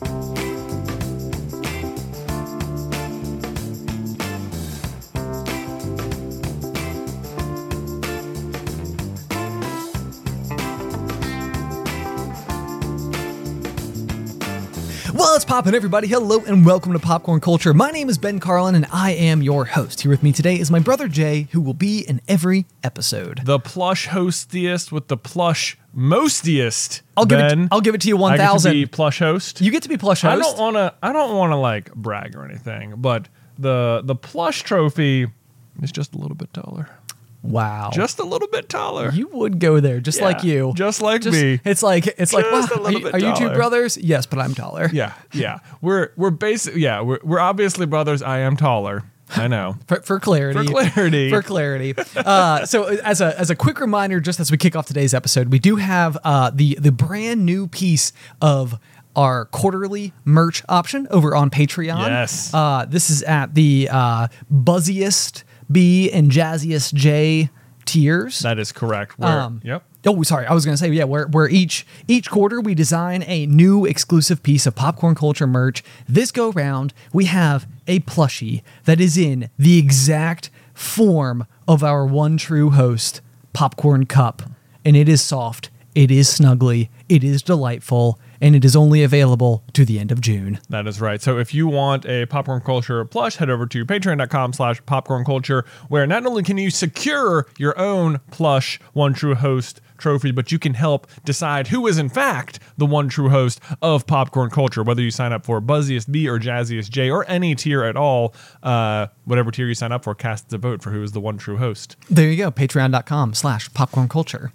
Bye. What's poppin', everybody? Hello and welcome to Popcorn Culture. My name is Ben Carlin and I am your host. Here with me today is my brother Jay, who will be in every episode. the plush hostiest with the plush mostiest. I'll give it- I'll give it to you 1000. plush host. You get to be plush host. I don't want to. I don't want to like brag or anything, but the the plush trophy is just a little bit taller. Wow. Just a little bit taller. you would go there, just Yeah, like you. just like Just- me. It's like it's like Just a are, little you, bit are you two taller. brothers? Yes, but I'm taller. Yeah, yeah. We're we're basically Yeah, we're we're obviously brothers. I am taller. I know. For, for clarity. For clarity. For clarity. Uh, so as a as a quick reminder, just as we kick off today's episode, we do have uh, the the brand new piece of our quarterly merch option over on Patreon. Yes. Uh, this is at the uh, buzziest B and jazziest J tiers. That is correct. Where, Um, yep. Oh, sorry. I was going to say, yeah, where, where each each quarter we design a new exclusive piece of popcorn culture merch. This go round, we have a plushie that is in the exact form of our one true host, Popcorn Cup, and it is soft, it is snuggly, it is delightful, and it is only available to the end of June. That is right. So if you want a popcorn culture plush, head over to patreon.com slash popcorn culture, where not only can you secure your own plush one true host trophy, but you can help decide who is in fact the one true host of popcorn culture, whether you sign up for Buzziest B or Jazziest J or any tier at all, uh, whatever tier you sign up for casts a vote for who is the one true host. There you go, patreon.com slash popcorn culture.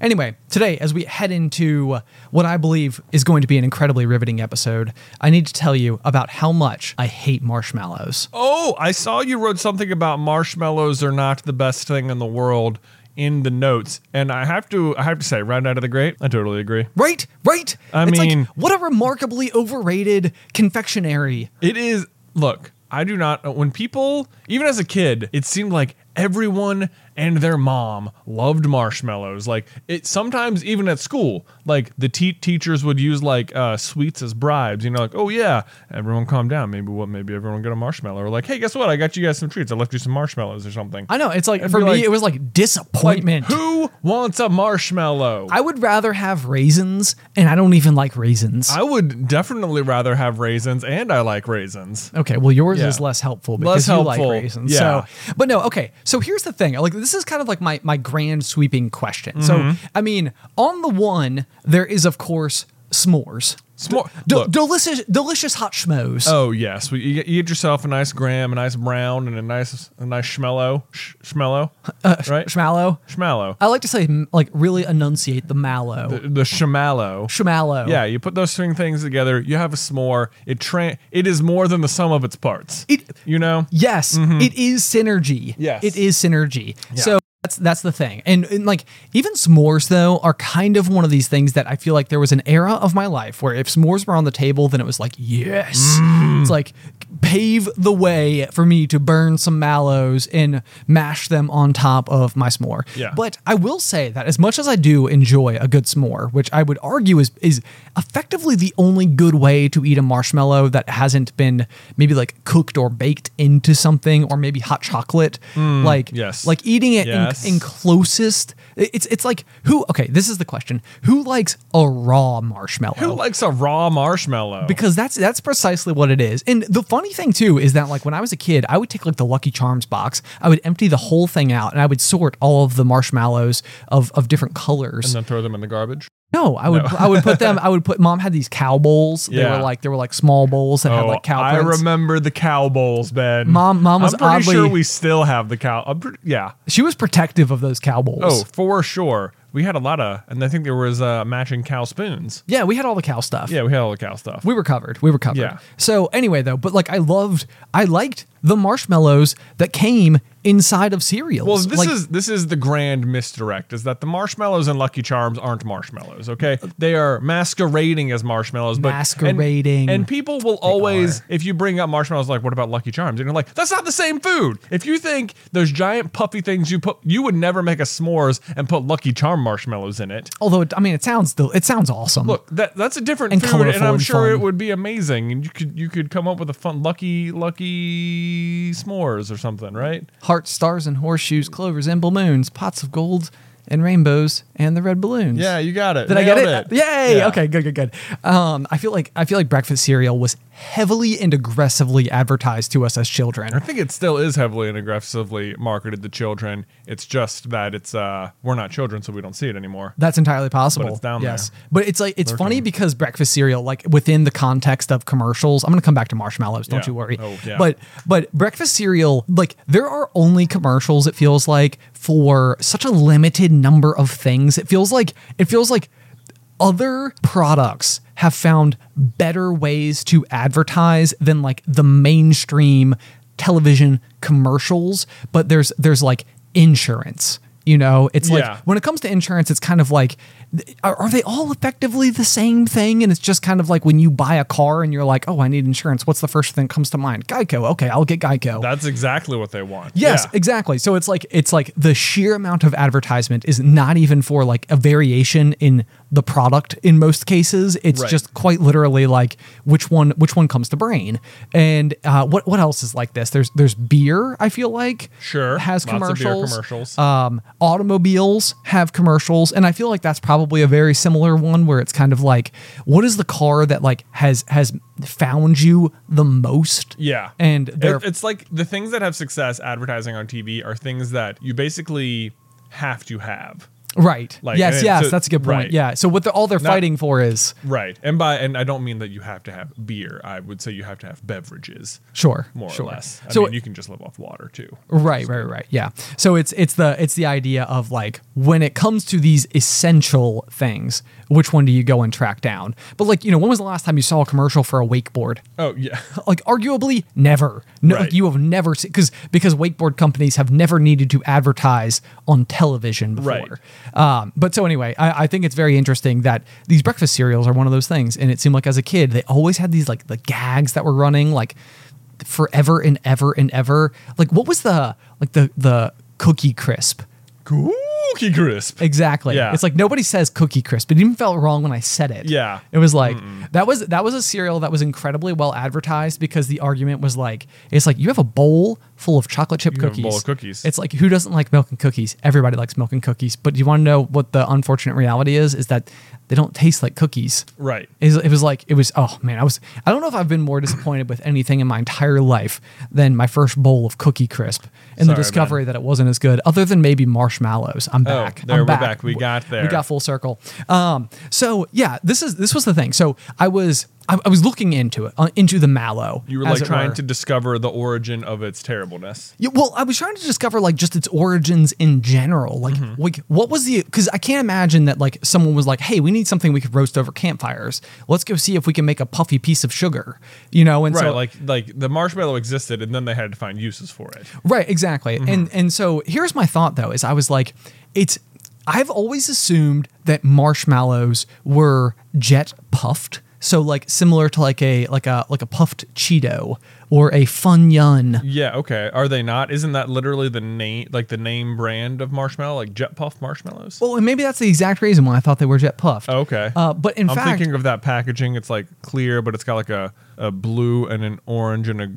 Anyway, today, as we head into what I believe is going to be an incredibly riveting episode, I need to tell you about how much I hate marshmallows. Oh, I saw you wrote something about marshmallows are not the best thing in the world in the notes, and I have to I have to say, right out of the gate, I totally agree. Right? Right? I it's mean- like, what a remarkably overrated confectionery. It is. Look, I do not. When people, even as a kid, it seemed like everyone and their mom loved marshmallows. Like it. Sometimes even at school, like the te- teachers would use like uh, sweets as bribes. You know, like oh yeah, everyone calm down. Maybe what? Maybe everyone get a marshmallow. Or like hey, guess what? I got you guys some treats. I left you some marshmallows or something. I know, it's like, for me, like- it was like like disappointment. who wants a marshmallow? I would rather have raisins, and I don't even like raisins. I would definitely rather have raisins, and I like raisins. Okay, well, yours Yeah. is less helpful because Less you like raisins. yeah. So, but no, okay. So here's the thing. Like, this is kind of like my my grand sweeping question. So, Mm-hmm. I mean, on the one, there is of course s'mores. S'more- D- look. delicious, delicious hot schmoes. Oh yes, we, you, get, you get yourself a nice graham, a nice brown, and a nice a nice schmello, sh- schmello, uh, right? Schmallow. schmallow. I like to say, m- like, really enunciate the mallow. the, the schmallow. Schmallow. Yeah, you put those three things together, you have a s'more. It tra- it is more than the sum of its parts. It- you know. Yes, mm-hmm. it is synergy. Yes. it is synergy. So that's that's the thing. And, and like even s'mores though are kind of one of these things that I feel like there was an era of my life where if s'mores were on the table, then it was like yes, mm. it's like pave the way for me to burn some mallows and mash them on top of my s'more. Yeah. But I will say that as much as I do enjoy a good s'more, which I would argue is is effectively the only good way to eat a marshmallow that hasn't been maybe like cooked or baked into something or maybe hot chocolate. Hmm. like yes. like eating it Yes. in, in closest it's it's like who okay, this is the question. Who likes a raw marshmallow? Who likes a raw marshmallow? because that's that's precisely what it is. And the funny thing too is that like when I was a kid, I would take like the Lucky Charms box, I would empty the whole thing out, and I would sort all of the marshmallows of of different colors. and then throw them in the garbage. No, I would I would put them. I would put. Mom had these cow bowls. They Yeah. were like they were like small bowls that had Oh, like cow I prints. remember the cow bowls, Ben. Mom- Mom was I'm pretty oddly- sure we still have the cow. I'm pretty, yeah. She was protective of those cow bowls. Oh, for sure. We had a lot of, and I think there was uh, matching cow spoons. yeah, we had all the cow stuff. Yeah, we had all the cow stuff. we were covered. We were covered. Yeah. So anyway, though, but like I loved, I liked the marshmallows that came inside of cereals. Well, this Like, is this is the grand misdirect: is that the marshmallows and Lucky Charms aren't marshmallows? Okay, they are masquerading as marshmallows, but Masquerading. And, people will always, if you bring up marshmallows, like, what about Lucky Charms? And you're like, that's not the same food. If you think those giant puffy things you put, you would never make a s'mores and put Lucky Charm marshmallows in it. although it, I mean, it sounds it sounds awesome. Look, that that's a different And food, and I'm and sure fun. it would be amazing. And you could you could come up with a fun Lucky Lucky s'mores or something, right? hearts, stars, and horseshoes, clovers, and moons, pots of gold and rainbows, and the red balloons. Yeah, you got it. Did I get Nailed it? Yay! Yeah. Okay, good, good, good. Um, I feel like I feel like breakfast cereal was heavily and aggressively advertised to us as children. I think it still is heavily and aggressively marketed to children. It's just that it's uh we're not children, so we don't see it anymore. That's entirely possible. But it's down yes. there. But it's like it's funny because breakfast cereal, like within the context of commercials, I'm gonna come back to marshmallows, don't Yeah. you worry. Oh, yeah. But but breakfast cereal, like there are only commercials, it feels like, for such a limited number of things. It feels like it feels like other products have found better ways to advertise than like the mainstream television commercials but there's there's like insurance you know? It's like when it comes to insurance it's kind of like are, are they all effectively the same thing and it's just kind of like when you buy a car and you're like oh i need insurance what's the first thing that comes to mind geico okay i'll get geico That's exactly what they want. Yes, Yeah. exactly. So it's like it's like the sheer amount of advertisement is not even for like a variation in the product in most cases. It's Right. just quite literally like which one which one comes to brain. And uh, what what else is like this? There's there's beer. I feel like Sure. has Lots commercials. commercials. Um, automobiles have commercials, and I feel like that's probably a very similar one where it's kind of like what is the car that like has has found you the most? Yeah. and It- it's like the things that have success advertising on TV are things that you basically have to have. Right. Like, yes, eh, yes, so- that's a good point. right. Yeah. So what they're all they're Not- fighting for is Right. And by and I don't mean that you have to have beer. I would say you have to have beverages. sure, More sure. or less. I So mean you can just live off water too. right, right, right. Yeah. So it's it's the it's the idea of like when it comes to these essential things, which one do you go and track down? But like you know, when was the last time you saw a commercial for a wakeboard? Oh yeah. like arguably never no Right. you have never seen because because wakeboard companies have never needed to advertise on television before um, but so anyway I, I think it's very interesting that these breakfast cereals are one of those things and it seemed like as a kid they always had these like the gags that were running like forever and ever and ever like what was the like the the cookie crisp Cookie crisp. Exactly. Yeah. It's like nobody says cookie crisp. It even felt wrong when I said it. Yeah. It was like that was that was a cereal that was incredibly well advertised because the argument was like it's like you have a bowl full of chocolate chip You have a cookies. bowl of cookies. It's like who doesn't like milk and cookies? Everybody likes milk and cookies. But you want to know what the unfortunate reality is? Is that they don't taste like cookies. Right. It was, like it was oh man I was I don't know if I've been more disappointed with anything in my entire life than my first bowl of cookie crisp and Sorry, the discovery that it wasn't as good other than maybe marshmallows I'm back Oh, there I'm we're back. back. We got there. we got full circle um so yeah this is this was the thing so I was I, I was looking into it uh, into the mallow You were as like it trying were. to discover the origin of its terribleness. Yeah, well, I was trying to discover like just its origins in general. Like, Mm-hmm. like what was the? Because I can't imagine that like someone was like, "Hey, we need something we could roast over campfires. Let's go see if we can make a puffy piece of sugar." You know, and Right, so like like the marshmallow existed and then they had to find uses for it. Right, exactly. Mm-hmm. And and so here's my thought though is I was like it's I've always assumed that marshmallows were jet puffed. So like similar to like a like a like a puffed Cheeto or a Funyun. Yeah, okay. Are they not? Isn't that literally the name like the name brand of marshmallow, like Jet Puff marshmallows? Well, and maybe that's the exact reason why I thought they were jet puffed. Oh, okay. Uh, but in fact, I'm fact, thinking of that packaging. It's like clear, but it's got like a, a blue and an orange and a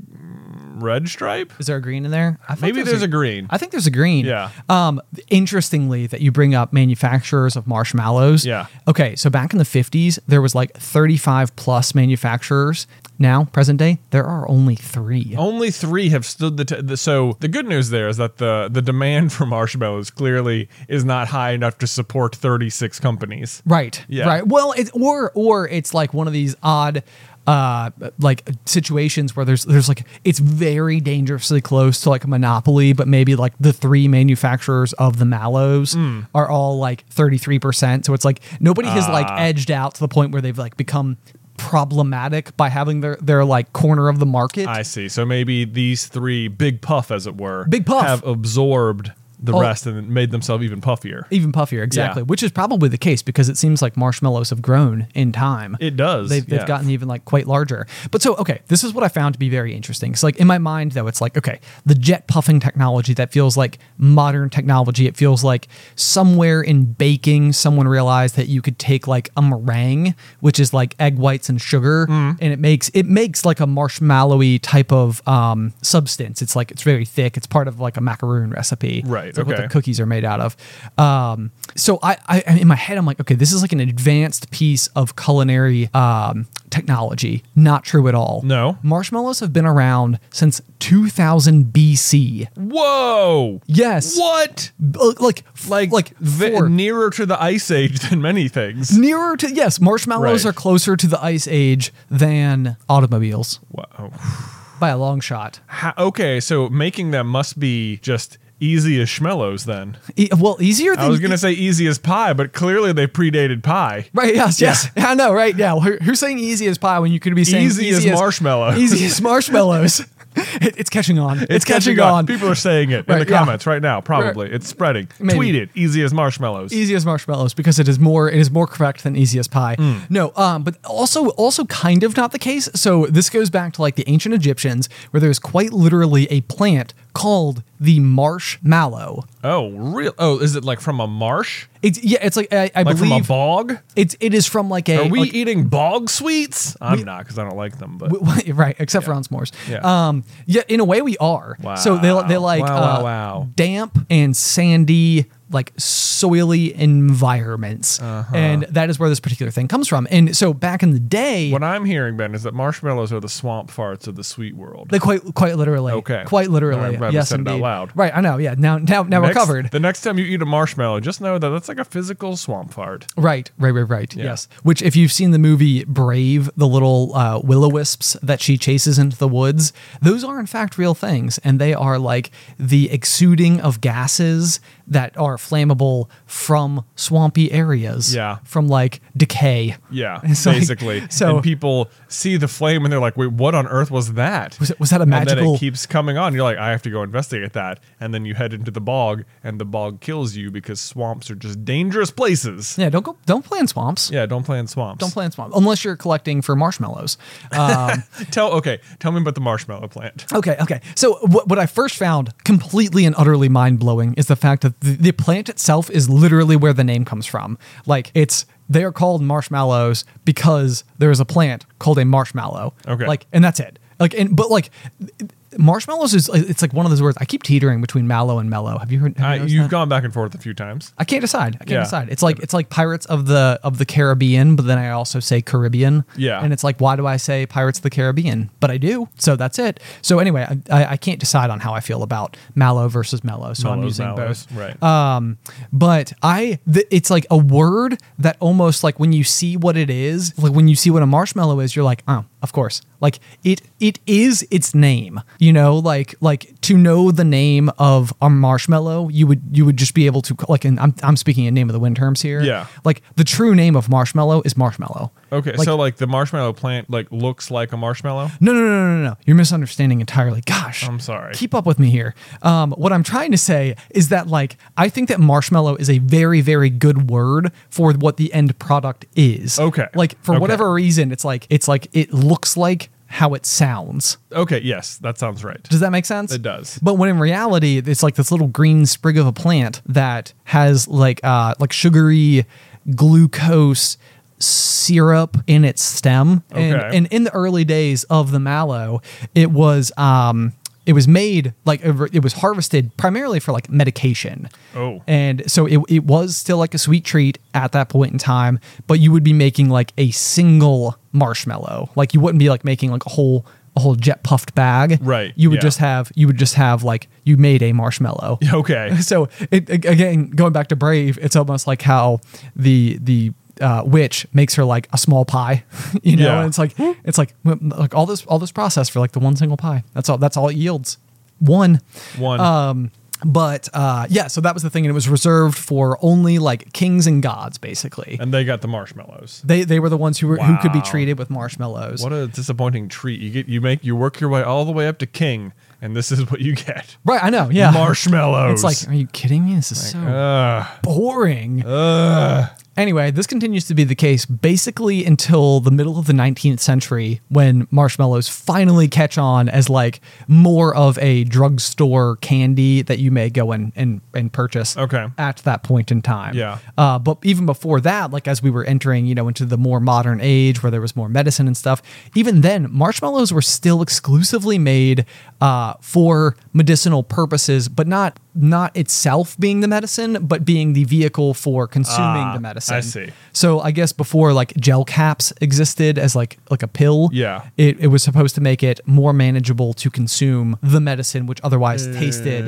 red stripe. is there a green in there? I thought Maybe there's a green. I think there's a green. Yeah. Um, interestingly, that you bring up manufacturers of marshmallows. Yeah. Okay, so back in the 50s, there was like 35 plus manufacturers. Now, present day, there are only three. Only three have stood the, t- the. So the good news there is that the the demand for marshmallows clearly is not high enough to support 36 companies. Right. Yeah. Right. Well, it's or or it's like one of these odd uh like situations where there's there's like it's very dangerously close to like a monopoly but maybe like the three manufacturers of the mallows Hmm. are all like 33% so it's like nobody has like Ah. edged out to the point where they've like become problematic by having their their like corner of the market. I see. So maybe these three big puff, as it were, Big Puff. have absorbed the Oh. rest and made themselves even puffier. even puffier, exactly, Yeah. which is probably the case because it seems like marshmallows have grown in time. It does. They've, they've yeah. gotten even like quite larger. But so, okay, this is what I found to be very interesting. So, like in my mind, though, it's like, okay, the jet puffing technology that feels like modern technology. It feels like somewhere in baking, someone realized that you could take like a meringue, which is like egg whites and sugar, Mm. and it makes it makes like a marshmallowy type of um, substance. It's like it's very thick. It's part of like a macaroon recipe. Right, It's like what the cookies are made out of. Um, so I, I, in my head, I'm like, okay, this is like an advanced piece of culinary um, technology. Not true at all. No. marshmallows have been around since 2000 BC. Whoa! Yes, What? Uh, like Like, like four- nearer to the ice age than many things. nearer to yes, marshmallows Right. are closer to the ice age than automobiles Wow. by a long shot. How, okay, so making them must be just easy as schmellows then. E- well, easier than I was gonna say easy as pie, but clearly they predated pie. Right. Yes. Yes. I know. Right. Yeah. Who- Who's saying easy as pie when you could be saying Easy as marshmallows. Easy as marshmallows. It- it's catching on. It's, catching, on. People are saying it in Right, the yeah. comments right now. Probably it's spreading. Maybe. Tweet it. Easy as marshmallows. Easy as marshmallows because it is more it is more correct than easy as pie. Hmm. No, um, but also also kind of not the case. So this goes back to like the ancient Egyptians, where there's quite literally a plant called the marshmallow. Oh, real? Oh, is it like from a marsh? It's yeah, it's like I, I Like from a believe bog? it's it is from like a Are we like- eating bog sweets? I'm not because I don't like them. But W- right, except for on s'mores. Yeah. Um, yeah, in a way we are. Wow. So they they like Wow, uh, wow, wow. damp and sandy, like soily environments, Uh-huh. and that is where this particular thing comes from. And so back in the day, what I'm hearing, Ben, is that marshmallows are the swamp farts of the sweet world. they quite quite literally, Okay. quite literally, yes, said it out indeed. loud. Right, I know. Yeah, now now now we're covered. The next time you eat a marshmallow, just know that that's like a physical swamp fart. Right, right, right, right. Yeah. Yes. Which, if you've seen the movie Brave, the little uh, will o wisps that she chases into the woods, those are in fact real things, and they are like the exuding of gases that are flammable from swampy areas. Yeah. From like decay. Yeah, It's like- basically. so- and people see the flame and they're like, "Wait, what on earth was that?" Was it- was that a magical? And then it keeps coming on. You're like, "I have to go investigate that." And then you head into the bog, and the bog kills you because swamps are just dangerous places. Yeah. Don't go. Don't play in swamps. Yeah, don't play in swamps. Don't play in swamps unless you're collecting for marshmallows. Um, Tell okay, tell me about the marshmallow plant. Okay, okay. So what, what I first found completely and utterly mind blowing is the fact that the, the plant itself is literally where the name comes from. Like it's they are called marshmallows because there is a plant called a marshmallow. Okay. Like and that's it. Like and but like marshmallows is it's like one of those words I keep teetering between mallow and mellow. Have you heard? Have you you've that? gone back and forth a few times. I can't decide. I can't Yeah. decide. It's like it's like Pirates of the of the Caribbean, but then I also say Caribbean. Yeah. And it's like, why do I say Pirates of the Caribbean? But I do. So that's it. So anyway, I, I, I can't decide on how I feel about mallow versus mellow. So I'm using mallows, both. right? Um, but I, it's like a word that almost like when you see what it is, like when you see what a marshmallow is, you're like, oh, of course. Like it, it is its name. You know, like like to know the name of a marshmallow, you would you would just be able to like. And I'm I'm speaking in name of the wind terms here. Yeah. Like the true name of marshmallow is marshmallow. Okay, Like- so like the marshmallow plant like looks like a marshmallow. No, no, no, no, no, no. You're misunderstanding entirely. Gosh. I'm sorry. Keep up with me here. Um, what I'm trying to say is that, like, I think that marshmallow is a very, very good word for what the end product is. Okay. Like, for Okay. whatever reason, it's like, it's like, it looks like how it sounds. Okay, yes, that sounds right. Does that make sense? It does. But when in reality, it's like this little green sprig of a plant that has like uh like sugary glucose syrup in its stem. And, and in the early days of the mallow, it was um it was made like it was harvested primarily for like medication. Oh. And so it, it was still like a sweet treat at that point in time, but you would be making like a single marshmallow. Like you wouldn't be like making like a whole a whole jet puffed bag. Right, You would yeah. just have you would just have like you made a marshmallow. Okay. So it, again, going back to Brave, it's almost like how the the uh, witch makes her like a small pie, you know. Yeah. And it's like it's like like all this all this process for like the one single pie. That's all. That's all it yields. One. One. Um, But uh, yeah, so that was the thing, and it was reserved for only like kings and gods, basically. And they got the marshmallows. They they were the ones who were who could be treated with marshmallows. What a disappointing treat. You get you make you work your way all the way up to king, and this is what you get. Right, I know. Yeah, Marshmallows. It's like, are you kidding me? This is so Ugh. boring. Ugh. Anyway, this continues to be the case basically until the middle of the 19th century when marshmallows finally catch on as like more of a drugstore candy that you may go in and, and purchase Okay. at that point in time. Yeah. Uh, but even before that, like as we were entering, you know, into the more modern age where there was more medicine and stuff, even then, marshmallows were still exclusively made uh, for medicinal purposes, but not not itself being the medicine, but being the vehicle for consuming Ah, the medicine. I see. So I guess before like gel caps existed as like like a pill, Yeah. it, it was supposed to make it more manageable to consume the medicine, which otherwise tasted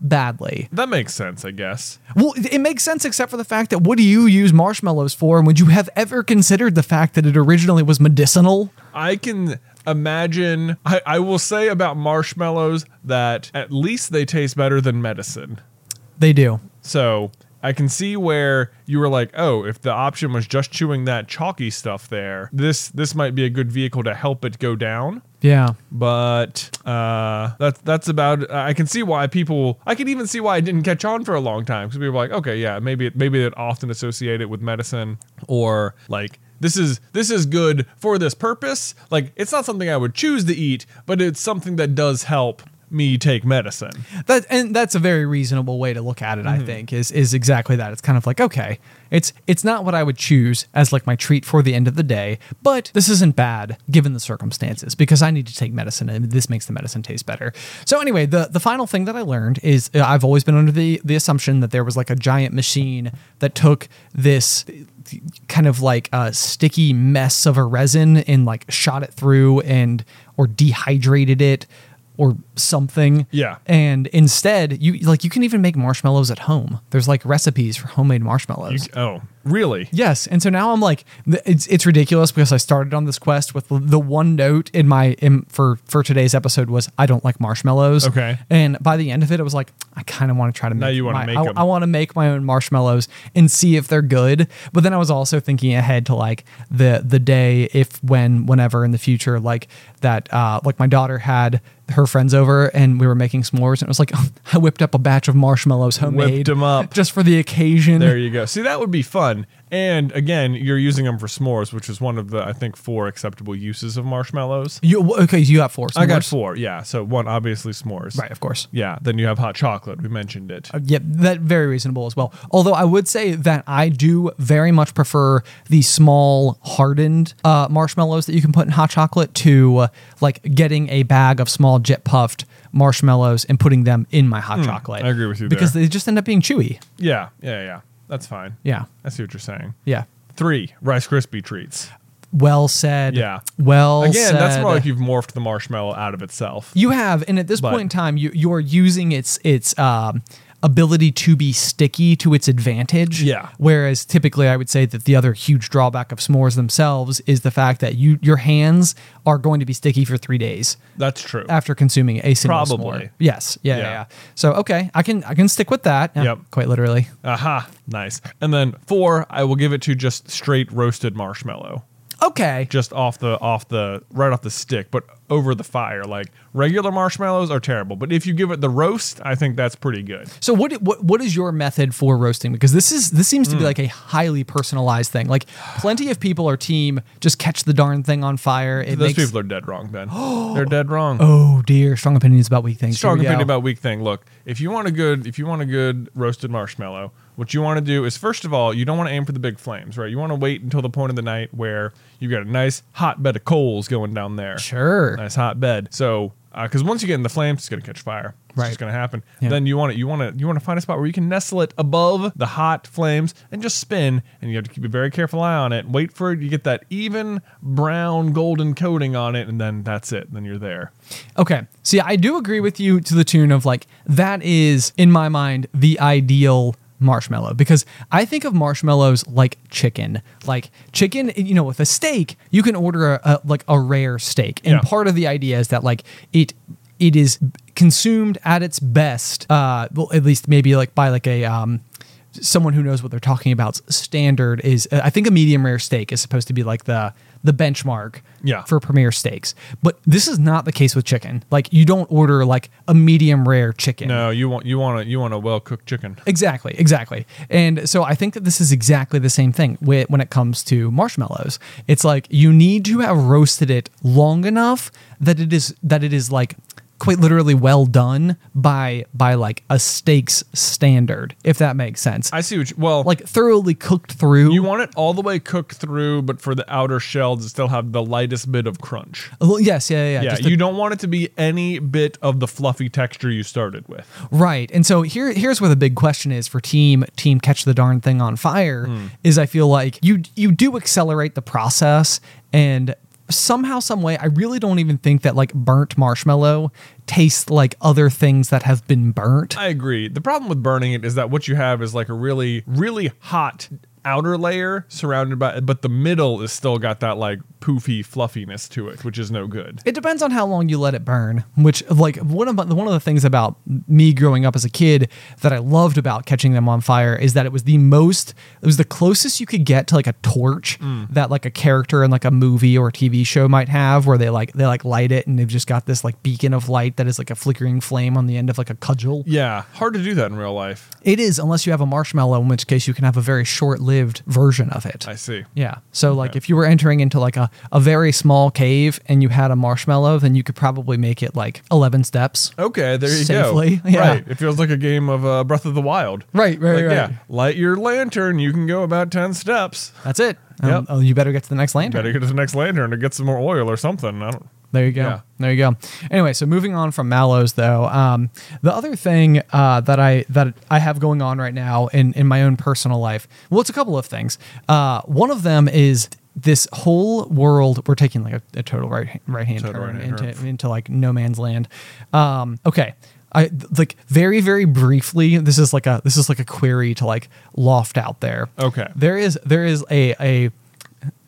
badly. That makes sense, I guess. Well, it makes sense except for the fact that what do you use marshmallows for? And would you have ever considered the fact that it originally was medicinal? I can imagine. I, I will say about marshmallows that at least they taste better than medicine. They do. So I can see where you were like, oh, if the option was just chewing that chalky stuff there, this this might be a good vehicle to help it go down. Yeah. But uh, that's that's about. I can see why people. I can even see why it didn't catch on for a long time because people were like, okay, yeah, maybe it, maybe it often associate it with medicine or like this is this is good for this purpose. Like it's not something I would choose to eat, but it's something that does help me take medicine. That and that's a very reasonable way to look at it, I think, is is exactly that. It's kind of like, okay, it's it's not what I would choose as like my treat for the end of the day, but this isn't bad given the circumstances because I need to take medicine and this makes the medicine taste better. So anyway, the the final thing that I learned is uh, I've always been under the the assumption that there was like a giant machine that took this kind of like a sticky mess of a resin and like shot it through and or dehydrated it or something. Yeah. And instead, you like you can even make marshmallows at home. There's like recipes for homemade marshmallows. You, oh, really? Yes, and so now I'm like, it's it's ridiculous because I started on this quest with the- one note in my in, for for today's episode was I don't like marshmallows. Okay. and by the end of it, I was like, I kind of want to try to Now make you wanna my- make I. I want to make my own marshmallows and see if they're good. But then I was also thinking ahead to like the the day if when whenever in the future like that uh like my daughter had her friends over and we were making s'mores and it was like I whipped up a batch of marshmallows homemade 'em up. just for the occasion. There you go. See, that would be fun. And again, you're using them for s'mores, which is one of the I think four acceptable uses of marshmallows. You okay? You got four. I got four. Yeah. So one obviously s'mores. Right, of course. Yeah. Then you have hot chocolate. We mentioned it. Uh, Yep, that very reasonable as well. Although I would say that I do very much prefer the small hardened uh, marshmallows that you can put in hot chocolate to uh, like getting a bag of small jet puffed marshmallows and putting them in my hot chocolate. Hmm, I agree with you because there. they just end up being chewy. Yeah. Yeah. Yeah. That's fine. Yeah, I see what you're saying. yeah. Three Rice Krispie treats. Well said. Yeah. Well Again, that's more like you've morphed the marshmallow out of itself. You have, and at this But- point in time, you you are using its its um, ability to be sticky to its advantage. Yeah. Whereas typically, I would say that the other huge drawback of s'mores themselves is the fact that you your hands are going to be sticky for three days That's true. after consuming a single Probably. s'more. Yes. Yeah, yeah. Yeah. Yeah. So okay, I can I can stick with that. Yeah, Yep. Quite literally. Aha. Nice. And then four, I will give it to just straight roasted marshmallow. Okay. just off the off the right off the stick, but over the fire. Like regular marshmallows are terrible, but if you give it the roast, I think that's pretty good. So what what what is your method for roasting? Because this is this seems to be mm. like a highly personalized thing. Like plenty of people are team just catch the darn thing on fire. It Those makes people are dead wrong, Ben. They're dead wrong. oh dear, strong opinions about weak things. Strong we opinion go. about weak thing. Look, if you want a good if you want a good roasted marshmallow, what you want to do is first of all, you don't want to aim for the big flames, right? You want to wait until the point of the night where you've got a nice hot bed of coals going down there. Sure. nice hot bed. So, uh, because once you get in the flames, it's gonna catch fire. It's Right. just gonna happen. Yeah. Then you want it. You want to. You want to find a spot where you can nestle it above the hot flames and just spin. And you have to keep a very careful eye on it. Wait for it. You get that even brown golden coating on it, and then that's it. Then you're there. Okay. See, I do agree with you to the tune of like that is in my mind the ideal marshmallow because I think of marshmallows like chicken. Like chicken, you know, with a steak, you can order a, a like a rare steak. And Yeah. part of the idea is that like it it is consumed at its best, uh, well, at least maybe like by like a um, someone who knows what they're talking about. Standard is, I think, a medium rare steak is supposed to be like the the benchmark Yeah. for premier steaks. But this is not the case with chicken. Like you don't order like a medium rare chicken. No, you want you want a you want a well cooked chicken. Exactly, exactly. And so I think that this is exactly the same thing when it comes to marshmallows. It's like you need to have roasted it long enough that it is that it is like quite literally well done by by like a steak's standard, if that makes sense. I see what you, well like thoroughly cooked through. you want it all the way cooked through, but for the outer shell to still have the lightest bit of crunch. Well, yes, yeah, yeah, yeah. Yeah, just a- you don't want it to be any bit of the fluffy texture you started with. Right. And so here here's where the big question is for team team catch the darn thing on fire hmm. is I feel like you you do accelerate the process and somehow some way I really don't even think that like burnt marshmallow tastes like other things that have been burnt. I agree. The problem with burning it is that what you have is like a really, really hot outer layer surrounded by, but the middle is still got that like poofy fluffiness to it, which is no good. It depends on how long you let it burn. Which, like, one of the, one of the things about me growing up as a kid that I loved about catching them on fire is that it was the most, it was the closest you could get to like a torch mm. that like a character in like a movie or a TV show might have, where they like they like light it and they've just got this like beacon of light that is like a flickering flame on the end of like a cudgel. Yeah, hard to do that in real life. It is unless you have a marshmallow, in which case you can have a very short-lived version of it. I see. Yeah. So like Okay. if you were entering into like a, a very small cave and you had a marshmallow, then you could probably make it like 11 steps. Okay, there you Safely, go. yeah. Right. It feels like a game of uh, Breath of the Wild. Right, right, Like, right. yeah, light your lantern. You can go about 10 steps. That's it. Um, Yep. Oh, you better get to the next lantern. Better get to the next lantern to get some more oil or something. I don't. There you go. Yeah. There you go. Anyway, so moving on from mallows, though, um, the other thing uh, that I that I have going on right now in in my own personal life, well, it's a couple of things. Uh, one of them is this whole world. We're taking like a, a total right right hand turn right-hand into turn. into like no man's land. Um, okay. I like very very briefly. This is like a this is like a query to like loft out there. Okay. There is there is a a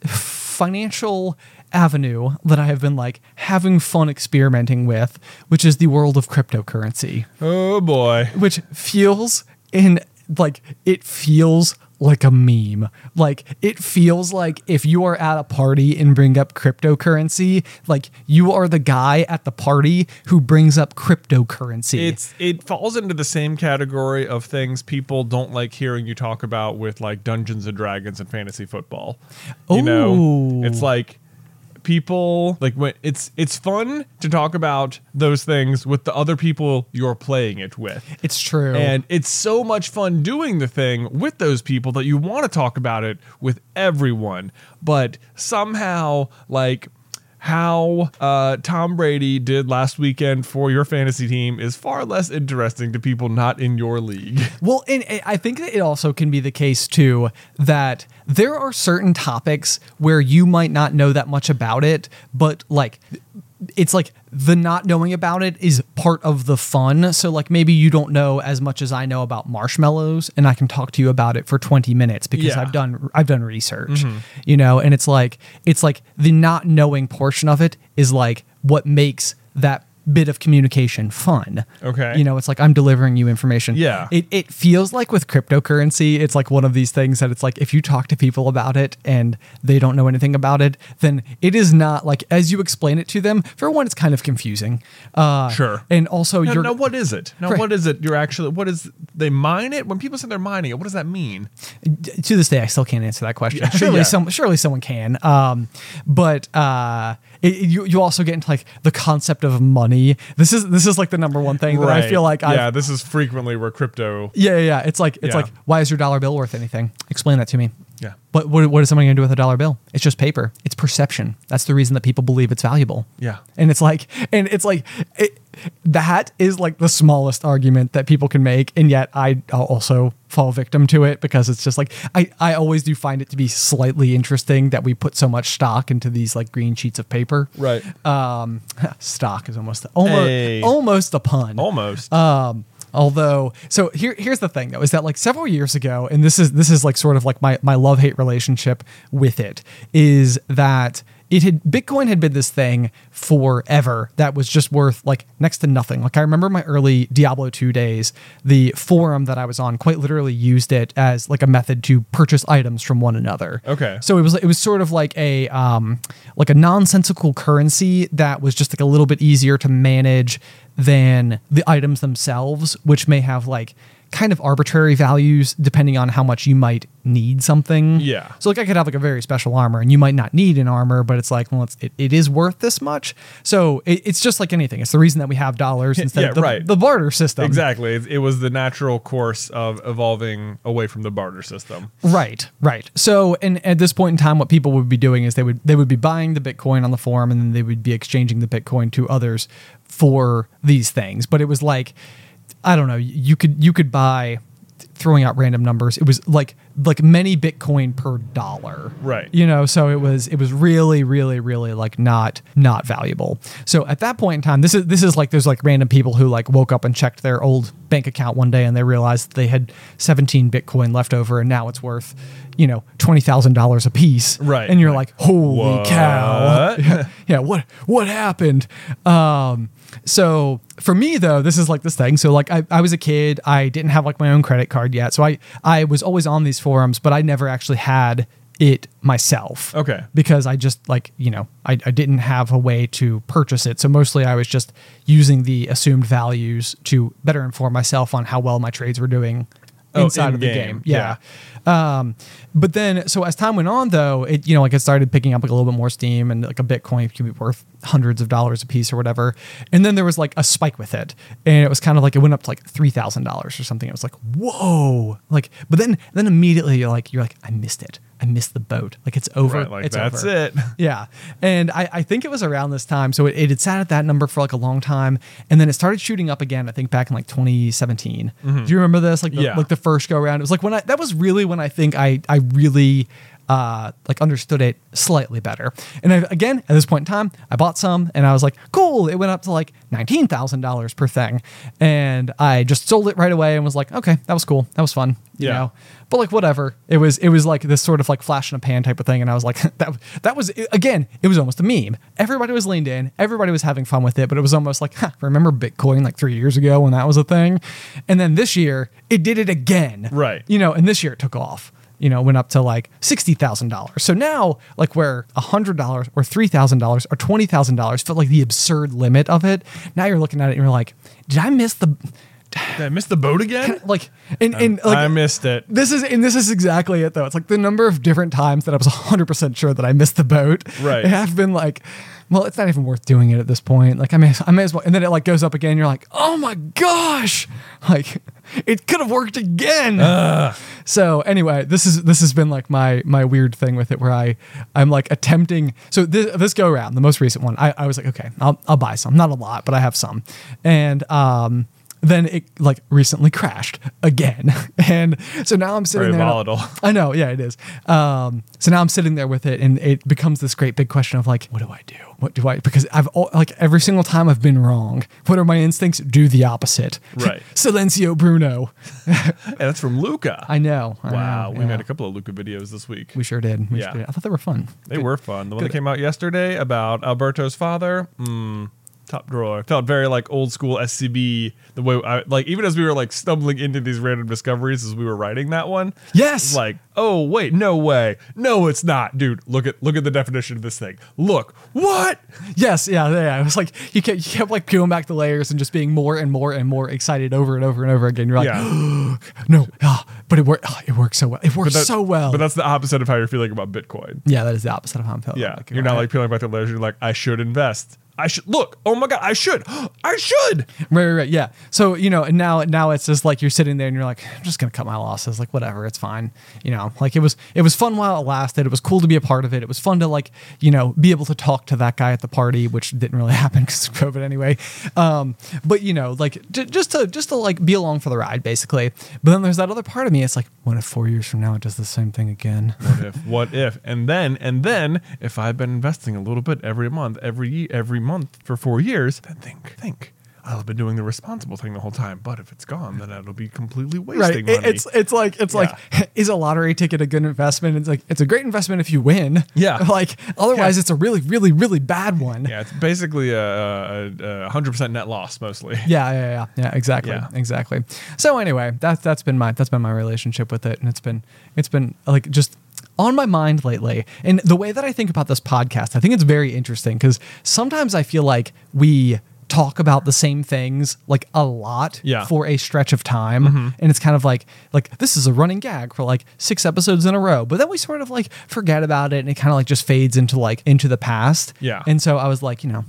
financial avenue that I have been like having fun experimenting with, which is the world of cryptocurrency, Oh boy. which feels in like it feels like a meme. Like it feels like if you are at a party and bring up cryptocurrency, like you are the guy at the party who brings up cryptocurrency. It's it falls into the same category of things people don't like hearing you talk about with like Dungeons and Dragons and fantasy football. You know, it's like people like when it's it's fun to talk about those things with the other people you're playing it with. it's true. And it's so much fun doing the thing with those people that you want to talk about it with everyone. But somehow, like, how uh, Tom Brady did last weekend for your fantasy team is far less interesting to people not in your league. Well, and I think it also can be the case too that there are certain topics where you might not know that much about it, but like it's like the not knowing about it is part of the fun. So like maybe you don't know as much as I know about marshmallows and I can talk to you about it for 20 minutes because Yeah. I've done I've done research. Mm-hmm. You know, and it's like it's like the not knowing portion of it is like what makes that bit of communication fun. Okay. You know, it's like I'm delivering you information. Yeah. It it feels like with cryptocurrency, it's like one of these things that it's like if you talk to people about it and they don't know anything about it, then it is not like as you explain it to them. For one, it's kind of confusing. Uh, Sure. And also, you're now, what is it? Now, Right. what is it? You're actually, what is, they mine it? When people say they're mining it, what does that mean? to this day, I still can't answer that question. Yeah. Surely, Yeah. some surely someone can. Um, but uh, it, you you also get into like the concept of money. This is this is like the number one thing that I feel like I yeah, this is frequently where crypto, yeah yeah yeah. It's like it's Yeah. like why is your dollar bill worth anything? Explain that to me. But what, what is someone going to do with a dollar bill? It's just paper. It's perception. That's the reason that people believe it's valuable. Yeah. And it's like, and it's like, it, that is like the smallest argument that people can make. And yet I also fall victim to it because it's just like, I, I always do find it to be slightly interesting that we put so much stock into these like green sheets of paper. Right. Um, stock is almost, almost, Hey. almost a pun. Almost. Um, although, so here, here's the thing though, is that like several years ago, and this is this is like sort of like my my love hate relationship with it, is that it had Bitcoin had been this thing forever that was just worth like next to nothing. Like I remember my early Diablo 2 days, the forum that I was on quite literally used it as like a method to purchase items from one another. Okay. So it was it was sort of like a um like a nonsensical currency that was just like a little bit easier to manage than the items themselves, which may have like kind of arbitrary values depending on how much you might need something. Yeah. So like I could have like a very special armor and you might not need an armor, but it's like, well, it's, it, it is worth this much. So it, it's just like anything. It's the reason that we have dollars instead yeah, of the, right. the barter system. Exactly. It, it was the natural course of evolving away from the barter system. Right, right. So, and at this point in time, what people would be doing is they would they would be buying the Bitcoin on the forum, and then they would be exchanging the Bitcoin to others for these things. But it was like, I don't know, you could you could buy throwing out random numbers. It was like like many Bitcoin per dollar. Right. You know, so it was it was really really really like not not valuable. So at that point in time, this is this is like there's like random people who like woke up and checked their old bank account one day and they realized they had 17 Bitcoin left over and now it's worth you know twenty thousand dollars a piece. Right, And you're right. like, holy cow! Yeah, yeah, what what happened? Um, so for me though, this is like this thing. So like I, I was a kid, I didn't have like my own credit card yet, so I I was always on these forums, but I never actually had it myself. Okay. Because I just like you know I, I didn't have a way to purchase it, so mostly I was just using the assumed values to better inform myself on how well my trades were doing Oh, inside of the in-game, game. Yeah. Um, but then, so as time went on, though, it you know like it started picking up like a little bit more steam, and like a Bitcoin could be worth hundreds of dollars a piece or whatever. And then there was like a spike with it, and it was kind of like it went up to like three thousand dollars or something. It was like whoa, like. But then, then immediately you're like you're like I missed it. I missed the boat. Like it's over. Right, like it's that's over. it. Yeah. And I, I think it was around this time. So it, it had sat at that number for like a long time. And then it started shooting up again, I think back in like 2017. Do you remember this? Like the, Mm-hmm. Yeah. like the first go around. It was like when I, that was really when I think I, I really uh, like understood it slightly better. And I, again, at this point in time, I bought some and I was like, cool. It went up to like $19,000 per thing. And I just sold it right away and was like, okay, that was cool. That was fun. You Yeah. know? but like whatever it was it was like this sort of like flash in a pan type of thing and i was like that that was again it was almost a meme everybody was leaned in everybody was having fun with it but it was almost like huh, remember bitcoin like three years ago when that was a thing and then this year it did it again Right. you know and this year it took off you know went up to like $60000 so now like where $100 or $3000 or $20000 felt like the absurd limit of it now you're looking at it and you're like did i miss the Did I miss the boat again? like and, and like I missed it. this is and this is exactly it though. It's like the number of different times that I was 100% sure that I missed the boat. Right. I've been like, well, it's not even worth doing it at this point. Like I may I may as well and then it like goes up again. You're like, "Oh my gosh." Like it could have worked again. So anyway, this is this has been like my my weird thing with it where I I'm like attempting so this this go around, the most recent one, I, I was like, okay, I'll I'll buy some. Not a lot, but I have some. And um then it like recently crashed again. And so now I'm sitting Very there. volatile. I know, yeah, it is. Um, so now I'm sitting there with it, and it becomes this great big question of like, what do I do? What do I? Because I've al- like every single time I've been wrong. What are my instincts? Do the opposite. Right. Silenzio Bruno. And that's from Luca. I know. I wow, know, we yeah. made a couple of Luca videos this week. We sure did. We Yeah. sure did. I thought they were fun. They were fun. The one that came out yesterday about Alberto's father, mm, top drawer. Felt very like old school SCB. The way, I, like even as we were like stumbling into these random discoveries as we were writing that one, Yes. like, oh wait, no way, no, it's not, dude. Look at look at the definition of this thing. Look, what? Yes, yeah, yeah. It was like you kept, you kept like peeling back the layers and just being more and more and more excited over and over and over again. You're like, Yeah. no, ah, but it worked. it worked so well. It That- so well. But that's the opposite of how you're feeling about Bitcoin. yeah, that is the opposite of how I'm feeling. Yeah, Like, you're not like peeling back the layers. You're like, I should invest. I should look. Oh my god, I should. I should. Right, right, right. Yeah. So you know, and now now it's just like you're sitting there and you're like, I'm just gonna cut my losses. Like whatever, it's fine. You know, like it was it was fun while it lasted. It was cool to be a part of it. It was fun to like you know be able to talk to that guy at the party, which didn't really happen because of COVID anyway. Um, but you know, like j- just to just to like be along for the ride, basically. But then there's that other part of me. It's like, what if four years from now it does the same thing again? What if? What if? And then, and then, if I've been investing a little bit every month, every ye- every month for four years, then think, think. I'll have been doing the responsible thing the whole time. But if it's gone, then it'll be completely wasting It- money. it's it's like it's like is a lottery ticket a good investment? It's like it's a great investment if you win. Yeah. Like otherwise Yeah. it's a really really really bad one. yeah, it's basically a, a, a 100% net loss mostly. Yeah, yeah, yeah, yeah, exactly, Yeah. exactly. So anyway, that's that's been my that's been my relationship with it, and it's been it's been like just on my mind lately. And the way that I think about this podcast, I think it's very interesting because sometimes I feel like we talk about the same things like a lot Yeah. Mm-hmm. for a stretch of time and it's kind of like like this is a running gag for like six episodes in a row but then we sort of like forget about it and it kind of like just fades into like into the past Yeah. and so I was like, you know,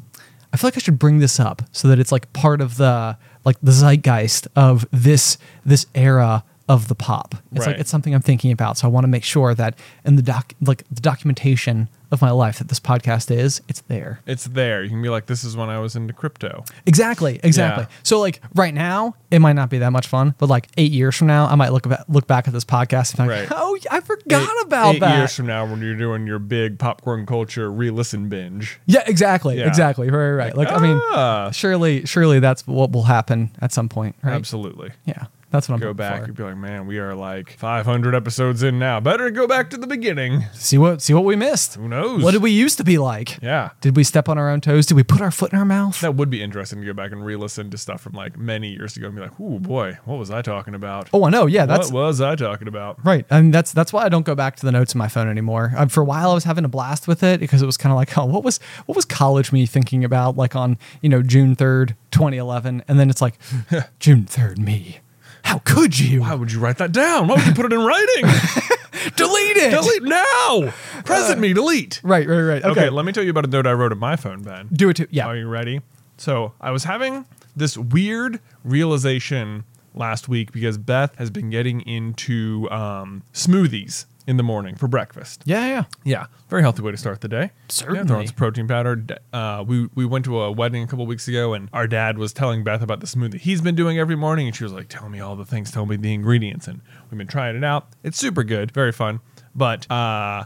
I feel like I should bring this up so that it's like part of the like the zeitgeist of this this era of the pop. It's like it's something I'm thinking about. So I want to make sure that in the doc like the documentation of my life that this podcast is, it's there. It's there. You can be like, this is when I was into crypto. Exactly, exactly. Yeah. So like right now, it might not be that much fun, but like eight years from now, I might look back look back at this podcast and be like, Right. oh, I forgot Eight- about eight that. years from now when you're doing your big popcorn culture re-listen binge. Yeah, exactly, Yeah. exactly. Right, right, right. Like, I mean, Ah. surely, surely that's what will happen at some point, right? Absolutely. Yeah, that's what I'm Go back. for. You'd be like, man, we are like 500 episodes in now. Better go back to the beginning. See what see what we missed. Who knows? What did we used to be like? Yeah. Did we step on our own toes? Did we put our foot in our mouth? That would be interesting to go back and re-listen to stuff from like many years ago and be like, oh boy, what was I talking about? Oh, I know. Yeah, that's what was I talking about?" right. I mean, that's that's why I don't go back to the notes in my phone anymore. Um, for a while, I was having a blast with it because it was kind of like, oh, what was what was college me thinking about? Like on you know June third, 2011, and then it's like June third, me. How could you Why would you write that down? Why would you put it in writing? delete it? delete now. Present me. Delete. Right, right, right. Okay, Okay. let me tell you about a note I wrote on my phone, Ben. do it too. Yeah. Are you ready? So I was having this weird realization last week because Beth has been getting into um, smoothies in the morning for breakfast. yeah, yeah. Yeah, very healthy way to start the day. Certainly. Yeah, throw in some protein powder. Uh, we we went to a wedding a couple weeks ago, and our dad was telling Beth about the smoothie he's been doing every morning, and she was like, "Tell me all the things, tell me the ingredients." And we've been trying it out. It's super good, very fun. But uh,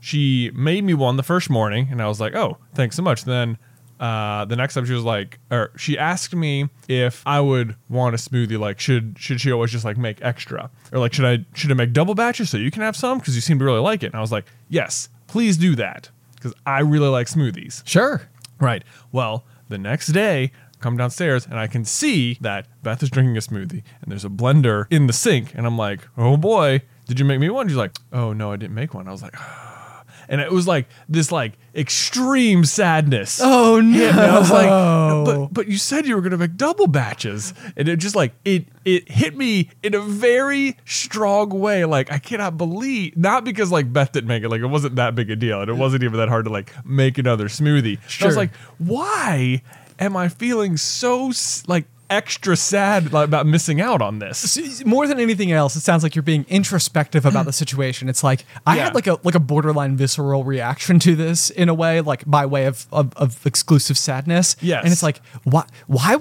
she made me one the first morning, and I was like, "Oh, thanks so much." Then. Uh, the next time she was like, or she asked me if I would want a smoothie. Like, should should she always just like make extra, or like should I should I make double batches so you can have some because you seem to really like it? And I was like, yes, please do that because I really like smoothies. Sure. Right. Well, the next day, come downstairs and I can see that Beth is drinking a smoothie and there's a blender in the sink. And I'm like, oh boy, did you make me one? She's like, oh no, I didn't make one. I was like, and it was like this like extreme sadness. Oh no. me. I was like, but but you said you were gonna make double batches, and it just like it it hit me in a very strong way. Like I cannot believe, not because like Beth didn't make it, like it wasn't that big a deal, and it wasn't even that hard to like make another smoothie. I was like, why am I feeling so like extra sad about missing out on this? More than anything else, it sounds like you're being introspective about the situation. It's like I Yeah. had like a like a borderline visceral reaction to this in a way, like by way of of, of exclusive sadness. Yes. and it's like why why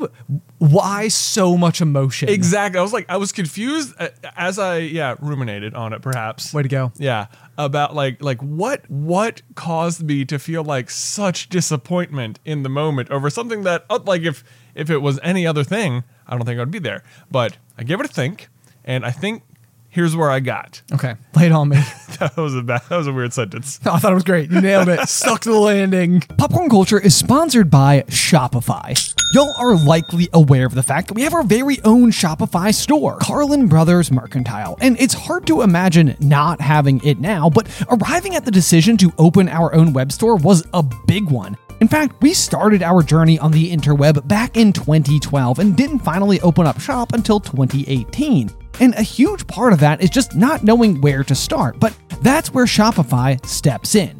why so much emotion? Exactly. I was like, I was confused uh, as I yeah ruminated on it. Perhaps. Way to go. Yeah, about like like what what caused me to feel like such disappointment in the moment over something that uh, like if if it was any other thing, I don't think I'd be there. But I gave it a think, and I think here's where I got. Okay, lay it on me. That was a bad, that was a weird sentence. I thought it was great. You nailed it. Stuck to the landing. Popcorn Culture is sponsored by Shopify. Y'all are likely aware of the fact that we have our very own Shopify store, Carlin Brothers Mercantile, and it's hard to imagine not having it now, but arriving at the decision to open our own web store was a big one. In fact, we started our journey on the interweb back in 2012 and didn't finally open up shop until 2018. And a huge part of that is just not knowing where to start, but that's where Shopify steps in.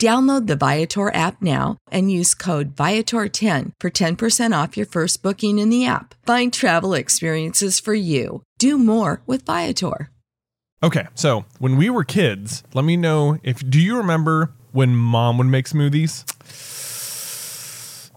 Download the Viator app now and use code Viator10 for 10% off your first booking in the app. Find travel experiences for you. Do more with Viator. Okay, so when we were kids, let me know if do you remember when mom would make smoothies?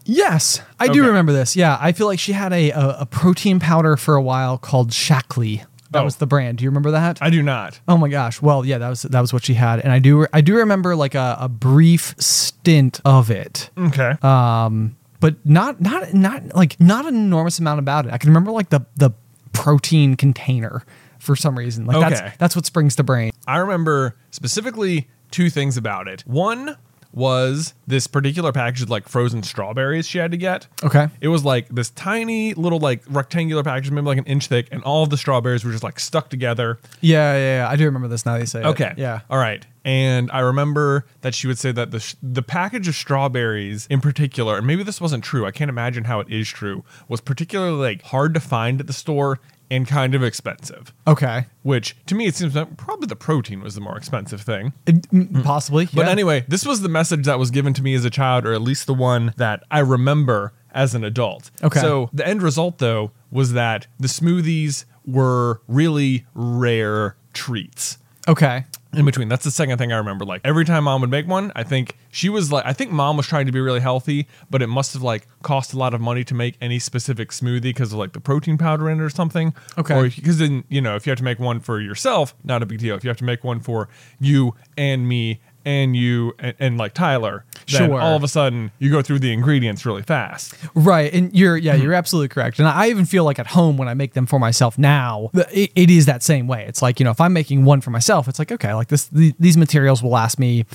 Yes, I do remember this. Yeah, I feel like she had a, a, a protein powder for a while called Shaklee. That Oh. was the brand. Do you remember that? I do not. Oh my gosh. Well, yeah, that was that was what she had, and I do I do remember like a, a brief stint of it, Okay. um, but not not not like not an enormous amount about it. I can remember like the the protein container for some reason. Like Okay. that's that's what springs to brain. I remember specifically two things about it. One was this particular package of like frozen strawberries she had to get. Okay. It was like this tiny little like rectangular package, maybe like an inch thick, and all of the strawberries were just like stuck together. Yeah, yeah, yeah. I do remember this now that you say it. Okay. Yeah. All right. And I remember that she would say that the sh- the package of strawberries in particular, and maybe this wasn't true. I can't imagine how it is true. Was particularly like hard to find at the store and kind of expensive. Okay. Which to me it seems that probably the protein was the more expensive thing. It- possibly. But yeah. anyway, this was the message that was given to me as a child, or at least the one that I remember as an adult. Okay. So the end result, though, was that the smoothies were really rare treats. Okay. In between. That's the second thing I remember. Like every time mom would make one, I think she was like, I think mom was trying to be really healthy, but it must have like cost a lot of money to make any specific smoothie because of like the protein powder in it or something. Okay. Or because then, you know, if you have to make one for yourself, not a big deal. If you have to make one for you and me and you and, and like Tyler, then Sure. all of a sudden you go through the ingredients really fast. Right, and you're yeah, Mm-hmm. you're absolutely correct. And I even feel like at home when I make them for myself now, it, it is that same way. It's like you know, if I'm making one for myself, it's like okay, like this, the, these materials will last me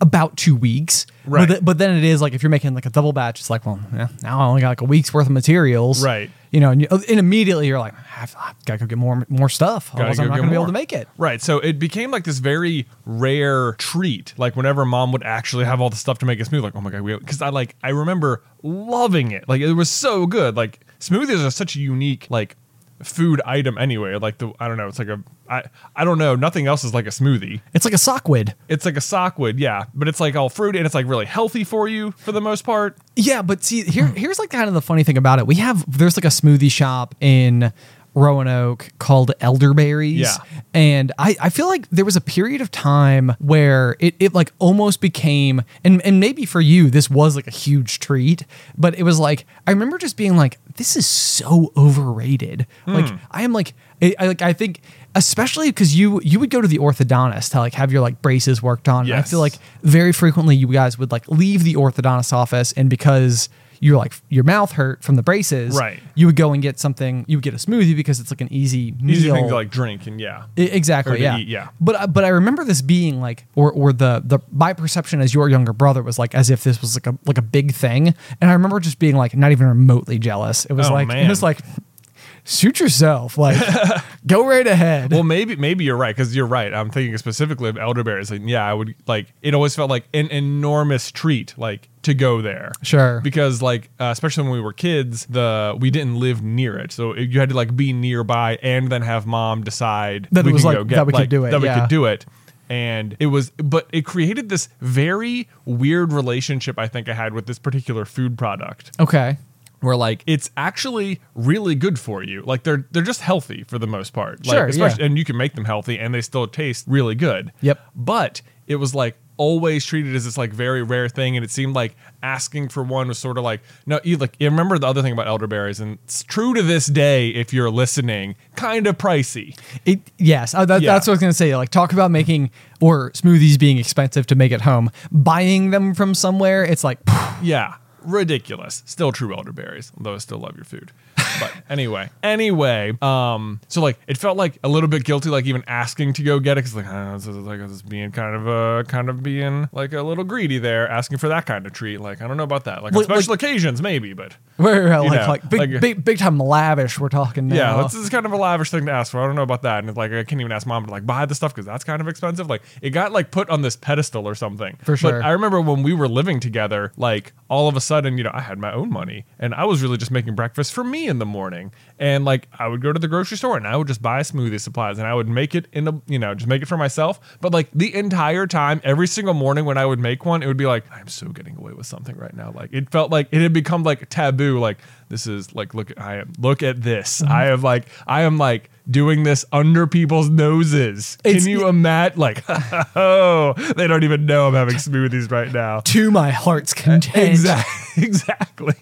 about two weeks. Right. But, th- but then it is like if you're making like a double batch, it's like well, yeah, now I only got like a week's worth of materials. Right. You know, and, you, uh, and immediately you're like, I've, I've got to go get more more stuff. Otherwise, go I'm not going to be able to make it. Right. So it became like this very rare treat. Like whenever mom would actually have all the stuff to make a smoothie, like, oh my God, we because I like I remember loving it. Like it was so good. Like smoothies are such a unique like food item anyway. Like the I don't know, it's like a I I don't know, nothing else is like a smoothie. It's like a sockwood. It's like a sockwood, yeah. But it's like all fruit and it's like really healthy for you for the most part. Yeah, but see, here here's like kind of the funny thing about it. We have there's like a smoothie shop in Roanoke called Elderberries. Yeah. And I, I feel like there was a period of time where it, it like almost became and, and maybe for you this was like a huge treat, but it was like I remember just being like, this is so overrated. Hmm. Like I am like I, I like I think especially because you you would go to the orthodontist to like have your like braces worked on. And I feel like very frequently you guys would like leave the orthodontist office and because you're like your mouth hurt from the braces, Right. You would go and get something. You would get a smoothie because it's like an easy meal. Easy thing to like drink and yeah. Exactly, yeah. eat, yeah. But I- but I remember this being like, or or the the my perception as your younger brother was like as if this was like a like a big thing, and I remember just being like not even remotely jealous. It was Oh, like man. it was like. Shoot yourself, like go right ahead. Well, maybe maybe you're right because you're right. I'm thinking specifically of elderberries. Like, yeah, I would like. It always felt like an enormous treat, like to go there. Sure. Because like, uh, especially when we were kids, the we didn't live near it, so it- you had to like be nearby and then have mom decide That it we was, can like, go get that we could do it, That we yeah. could do it. And it was, but it created this very weird relationship I think I had with this particular food product okay, where like it's actually really good for you. Like they're they're just healthy for the most part. Like, Sure, especially yeah. and you can make them healthy and they still taste really good. Yep. But it was like always treated as this like very rare thing and it seemed like asking for one was sort of like no you like you remember the other thing about elderberries and it's true to this day if you're listening kind of pricey It yes, uh, that, Yeah. that's what I was gonna say. Like talk about making or smoothies being expensive to make at home. Buying them from somewhere, it's like Yeah, ridiculous. Still true elderberries, although I still love your food. But anyway, anyway, um, so like it felt like a little bit guilty, like even asking to go get it, because like, uh, this is like this is being kind of uh, kind of being like a little greedy there, asking for that kind of treat. Like I don't know about that. Like on Like- like- special occasions, maybe, but we're like know, like big like- big big time lavish. We're talking now. yeah, this is kind of a lavish thing to ask for. I don't know about that, and it's like I can't even ask mom to like buy the stuff because that's kind of expensive. Like it got like put on this pedestal or something. For sure. But I remember when we were living together, like all of a sudden, you know, I had my own money, and I was really just making breakfast for me in the morning, and like I would go to the grocery store and I would just buy smoothie supplies, and I would make it in a, you know, just make it for myself. But like the entire time, every single morning when I would make one, it would be like I'm so getting away with something right now. Like it felt like it had become like taboo. Like this is like look at I am look at this. Mm-hmm. I have like I am like doing this under people's noses. It's- Can you imagine? Like oh, they don't even know I'm having smoothies right now. to my heart's content. Exactly. Exactly.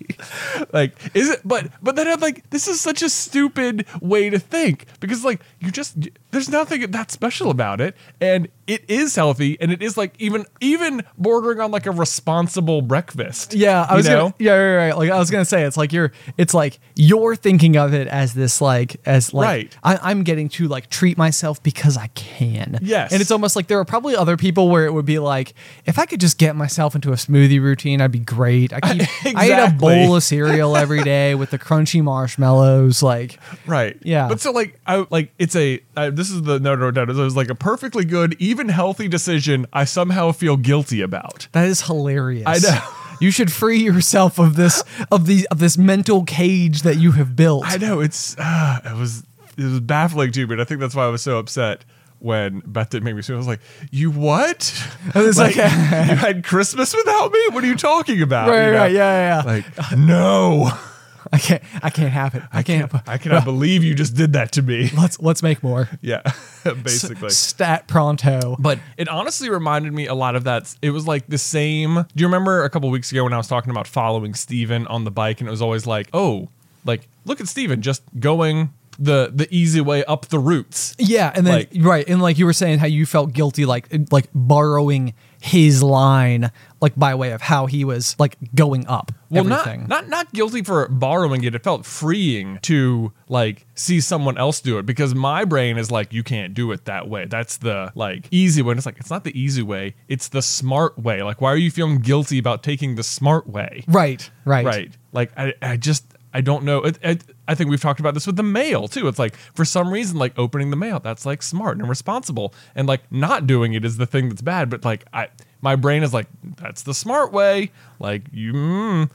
Like, is it? But but then I'm like, this is such a stupid way to think because like you just there's nothing that special about it, and it is healthy, and it is like even even bordering on like a responsible breakfast. Yeah, I You was know? gonna, yeah, right, right. Like I was gonna say, it's like you're, it's like you're thinking of it as this, like, as like Right. I, I'm getting to like treat myself because I can. Yes. and it's almost like there are probably other people where it would be like, if I could just get myself into a smoothie routine, I'd be great. I keep, I eat a bowl of cereal every day with the crunchy marshmallows. Like, Right. Yeah. But so like I like it's a uh, this is the no no no it was like a perfectly good even healthy decision I somehow feel guilty about. that is hilarious. I know. You should free yourself of this of the of this mental cage that you have built. I know it's uh, it was it was baffling to me, but I think that's why I was so upset when Beth didn't make me. So I was like, "You what? I was like- you had Christmas without me? What are you talking about?" Right, You know? right, yeah, yeah, yeah. Like, no. I can't. I can't have it. I can't. I cannot believe you just did that to me. Let's let's make more. Yeah, basically. Stat pronto. But it honestly reminded me a lot of that. It was like the same. Do you remember a couple weeks ago when I was talking about following Steven on the bike and it was always like, oh, like look at Steven just going the the easy way up the roots. Yeah, and then Like- right, and like you were saying how you felt guilty, like like borrowing his line, like by way of how he was like going up Well, everything. not not not guilty for borrowing it. It felt freeing to like see someone else do it because my brain is like, you can't do it that way. That's the like easy way. And it's like it's not the easy way. It's the smart way. Like, why are you feeling guilty about taking the smart way? right, right, Right. Like I, I just I don't know. It, it, I think we've talked about this with the mail too. It's like for some reason, like opening the mail, that's like smart and responsible, and like not doing it is the thing that's bad. But like I, my brain is like that's the smart way. Like you. Mm,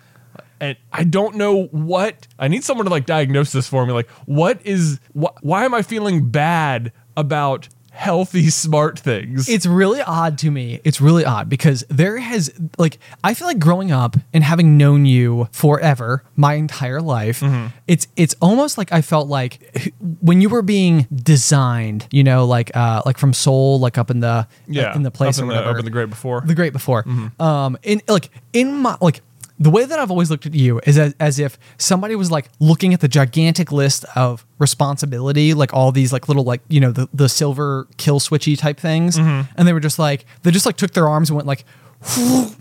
and I don't know what I need someone to like diagnose this for me. Like, what is wh- why am I feeling bad about healthy smart things? It's really odd to me. It's really odd because there has like I feel like growing up and having known you forever, my entire life, Mm-hmm. it's it's almost like I felt like when you were being designed, you know, like uh like from Soul, like up in the yeah, in the place up or in the, whatever. up in the great before. the great before. Mm-hmm. Um, in like in my like the way that I've always looked at you is as, as if somebody was like looking at the gigantic list of responsibility, like all these like little like you know the the silver kill switchy type things, Mm-hmm. and they were just like they just like took their arms and went like.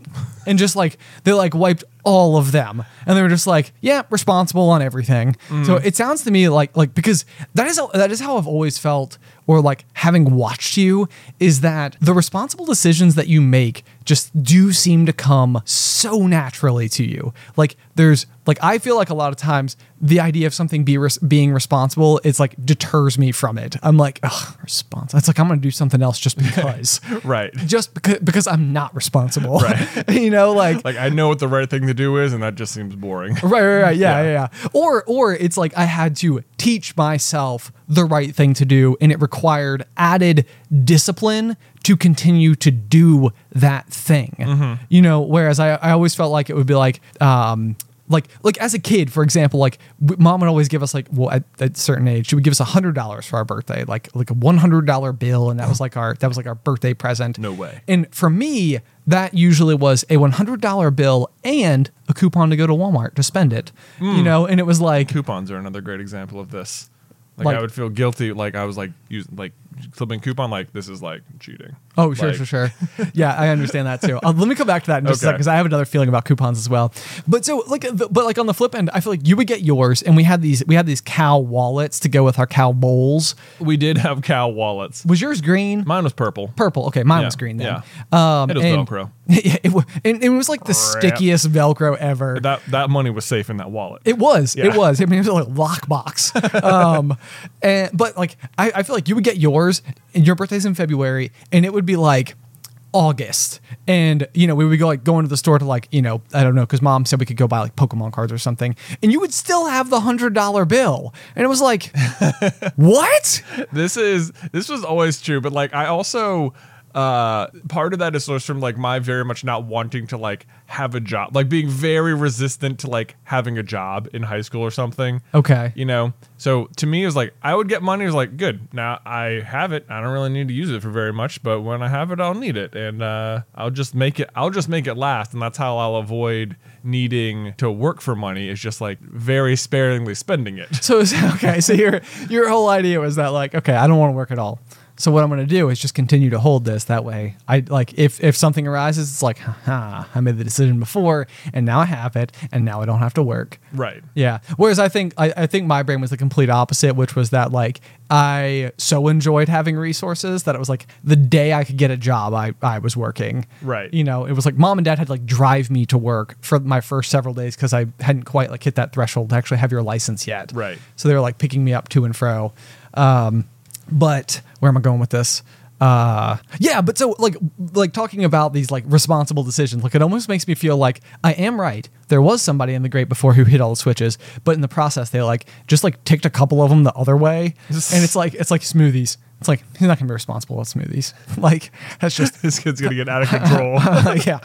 And just like they like wiped all of them, and they were just like, "Yeah, responsible on everything." So Mm. it sounds to me like like because that is that is how I've always felt, or like having watched you, is that the responsible decisions that you make just do seem to come so naturally to you. Like there's like I feel like a lot of times the idea of something be res- being responsible it's like deters me from it. I'm like, ugh, response. It's like I'm gonna do something else just because, right. just because because I'm not responsible. Right. you know, like Like I know what the right thing to do is, and that just seems boring. Right, right, right. Yeah, Yeah. yeah, yeah. Or or it's like I had to teach myself the right thing to do and it required added discipline to continue to do that thing. Mm-hmm. You know, whereas I, I always felt like it would be like um like like as a kid for example like mom would always give us like well at, at a certain age she would give us a hundred dollars for our birthday like like a one hundred dollar bill and that was like our that was like our birthday present No way. and for me, that usually was a $100 bill and a coupon to go to Walmart to spend it. Hmm. You know, and it was like, Coupons are another great example of this. Like, Like- I would feel guilty, like I was like using like clipping coupon, like this is like cheating. oh, sure, Like, sure, sure. Yeah, I understand that too. Uh, let me come back to that in just a Okay. second because I have another feeling about coupons as well. But so, like, the, but like on the flip end, I feel like you would get yours, and we had these, we had these cow wallets to go with our cow bowls. We did have cow wallets. Was yours green? Mine was purple. Purple. Okay, mine Yeah, was green then. yeah. Um, It was and- Velcro. Yeah, it, wa- and it was like the Crap. stickiest Velcro ever. That that money was safe in that wallet. It was. It was. I mean, it was like lockbox. um, and but like I, I feel like you would get yours, and your birthday's in February, and it would be like August, and you know we would go like going to the store to like you know I don't know because mom said we could go buy like Pokemon cards or something, and you would still have the hundred dollar bill, and it was like, what? this is this was always true, but like I also uh part of that is sourced from like my very much not wanting to like have a job like being very resistant to like having a job in high school or something Okay. you know so to me it was like i would get money it was like good now i have it i don't really need to use it for very much but when i have it i'll need it and uh i'll just make it i'll just make it last and that's how i'll avoid needing to work for money is just like very sparingly spending it So okay, so your your whole idea was that like, okay, I don't want to work at all. So what I'm going to do is just continue to hold this. That way, I like if if something arises, it's like, ha, I made the decision before, and now I have it, and now I don't have to work. right Yeah. Whereas I think I, I think my brain was the complete opposite, which was that like I so enjoyed having resources that it was like the day I could get a job, I I was working. Right. You know, it was like mom and dad had to like drive me to work for my first several days because I hadn't quite like hit that threshold to actually have your license yet. Right. So they were like picking me up to and fro. Um, but where am I going with this? Uh, yeah, but so like like talking about these like responsible decisions, like it almost makes me feel like I am right. There was somebody in the great before who hit all the switches, but in the process they like just like ticked a couple of them the other way, and it's like it's like smoothies. It's like he's not gonna be responsible with smoothies. Like that's just this kid's gonna get out of control. Uh, yeah.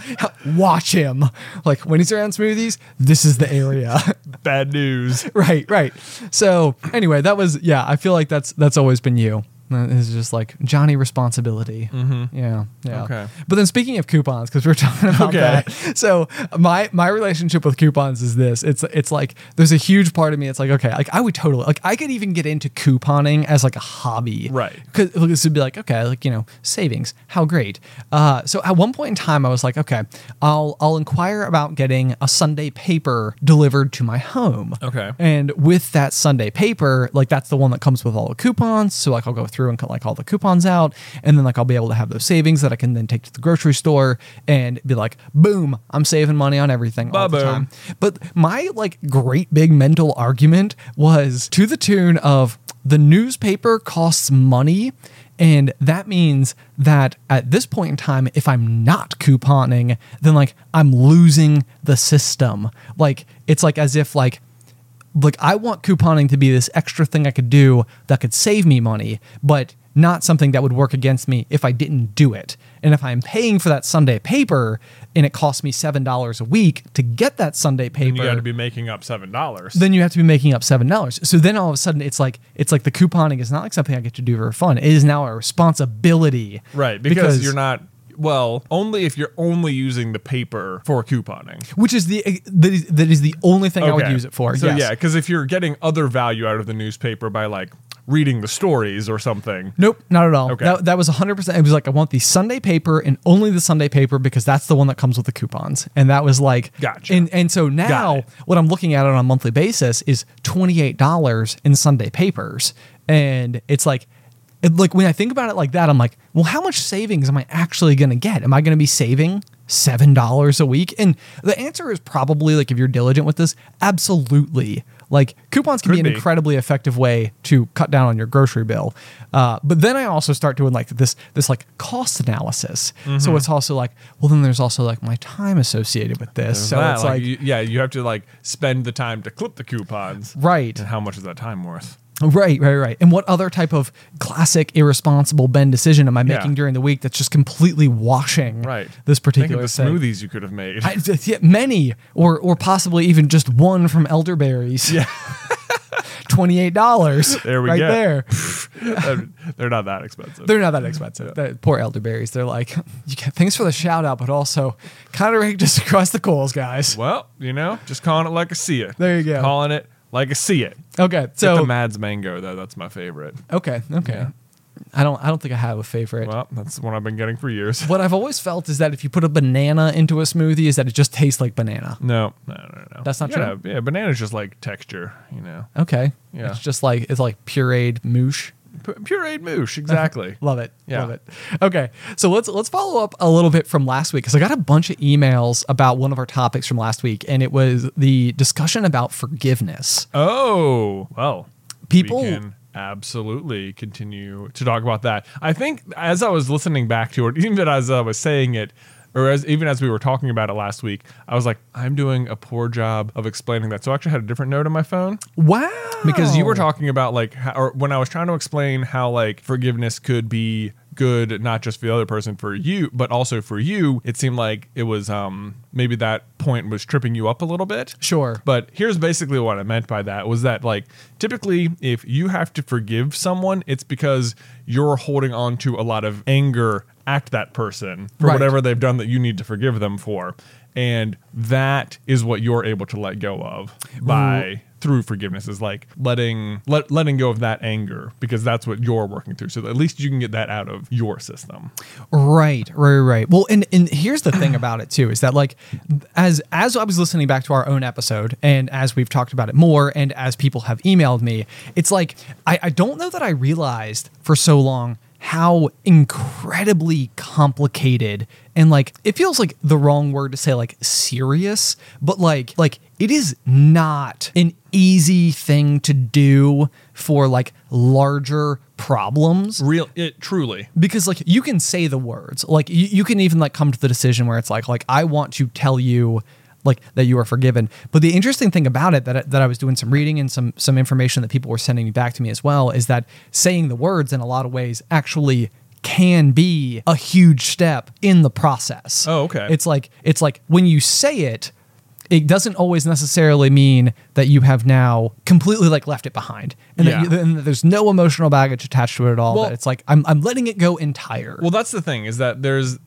Watch him. Like when he's around smoothies, this is the area. Bad news. right, right. So anyway, that was yeah. I feel like that's that's always been you. It's just like Johnny responsibility. Mm-hmm. Yeah, yeah. Okay. But then speaking of coupons, because we're talking about Okay. that, so my my relationship with coupons is this. It's it's like there's a huge part of me. It's like okay, like I would totally like I could even get into couponing as like a hobby. Right. Because this would be like okay, like you know savings, how great. Uh, so at one point in time, I was like okay, I'll I'll inquire about getting a Sunday paper delivered to my home. Okay. And with that Sunday paper, like that's the one that comes with all the coupons. So like I'll go through and cut like all the coupons out, and then like I'll be able to have those savings that I can then take to the grocery store and be like, boom, I'm saving money on everything all the time. But my like great big mental argument was to the tune of the newspaper costs money. And that means that at this point in time, if I'm not couponing, then like I'm losing the system. Like it's like as if like like I want couponing to be this extra thing I could do that could save me money, but not something that would work against me if I didn't do it. And if I'm paying for that Sunday paper and it costs me seven dollars a week to get that Sunday paper, And you got to be making up seven dollars. then you have to be making up seven dollars. So then all of a sudden it's like it's like the couponing is not like something I get to do for fun. It is now a responsibility. Right, because, you're not. Well, only if you're only using the paper for couponing. which is the that is, that is the only thing I would use it for. So yes. yeah, because if you're getting other value out of the newspaper by like reading the stories or something, Nope, not at all. Okay. That, that was 100%. It was like, I want the Sunday paper and only the Sunday paper because that's the one that comes with the coupons. And that was like, Gotcha. And, and so now it. what I'm looking at it on a monthly basis is $28 in Sunday papers. And it's like, it, like when I think about it like that, I'm like, well, how much savings am I actually going to get? Am I going to be saving seven dollars a week? And the answer is probably like if you're diligent with this, absolutely. Like coupons can Could be an be. incredibly effective way to cut down on your grocery bill. Uh, but then I also start doing like this this like cost analysis. Mm-hmm. So it's also like, well, then there's also like my time associated with this. There's so that, it's like, you- yeah, you have to like spend the time to clip the coupons. right. And how much is that time worth? Right, right, right. And what other type of classic irresponsible Ben decision am I Yeah. making during the week that's just completely washing Right. this Think particular of the smoothies you could have made. I, yeah, many, or or possibly even just one from elderberries. yeah, twenty eight dollars. There we go. right go. there. They're- not that expensive. They're not that expensive. The poor elderberries. They're like, you get, thanks for the shout out, but also kind of rigged us across the coals, guys. well, you know, just calling it like I see it. There you go. Calling it like see it. Okay, Get the so Mads mango though. That's my favorite. okay, okay. Yeah. I don't. I don't think I have a favorite. Well, that's one I've been getting for years. what I've always felt is that if you put a banana into a smoothie, is that it just tastes like banana. No, no, no, no. That's not You gotta- Yeah, banana's just like texture, you know. Okay. Yeah. It's just like it's like pureed moosh. Pureed moosh, exactly. Love it. Yeah. Love it. Okay. So let's let's follow up a little bit from last week because I got a bunch of emails about one of our topics from last week, and it was the discussion about forgiveness. oh, well. People- we can absolutely continue to talk about that. I think as I was listening back to it, even as I was saying it, or as even as we were talking about it last week, I was like, I'm doing a poor job of explaining that. So I actually had a different note on my phone. Wow. because you were talking about like how, or when I was trying to explain how like forgiveness could be good not just for the other person for you but also for you it seemed like it was um maybe that point was tripping you up a little bit Sure. but here's basically what I meant by that was that like typically if you have to forgive someone it's because you're holding on to a lot of anger at that person for Right. whatever they've done that you need to forgive them for and that is what you're able to let go of by mm. through forgiveness is like letting let, letting go of that anger because that's what you're working through so at least you can get that out of your system Right, right, right. Well, and and here's the thing about it too is that like as as I was listening back to our own episode and as we've talked about it more and as people have emailed me, it's like I, I don't know that I realized for so long how incredibly complicated and like it feels like the wrong word to say like serious, but like like it is not an easy thing to do for like larger problems. Real it truly. Because like you can say the words. Like you, you can even like come to the decision where it's like like i want to tell you like that you are forgiven. But the interesting thing about it that I- that I was doing some reading and some some information that people were sending me back to me as well is that saying the words in a lot of ways actually can be a huge step in the process. Oh, okay. It's like it's like when you say it, it doesn't always necessarily mean that you have now completely like left it behind, and, Yeah. that you, and that there's no emotional baggage attached to it at all. Well- that it's like I'm I'm letting it go entire. Well, that's the thing is that there's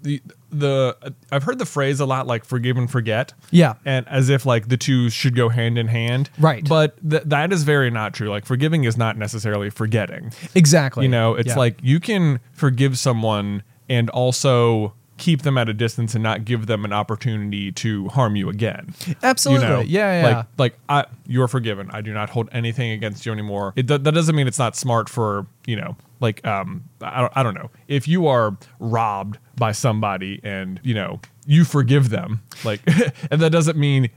the I've heard the phrase a lot like forgive and forget. Yeah. And as if like the two should go hand in hand. Right. But th- that is very not true. Like forgiving is not necessarily forgetting. exactly. You know, it's Yeah. like you can forgive someone and also keep them at a distance and not give them an opportunity to harm you again. Absolutely. You know, Yeah, yeah. Like, like I, you're forgiven. I do not hold anything against you anymore. It, that that doesn't mean it's not smart for you know, like um, I don't, I don't know. If you are robbed by somebody and you know you forgive them, like, and that doesn't mean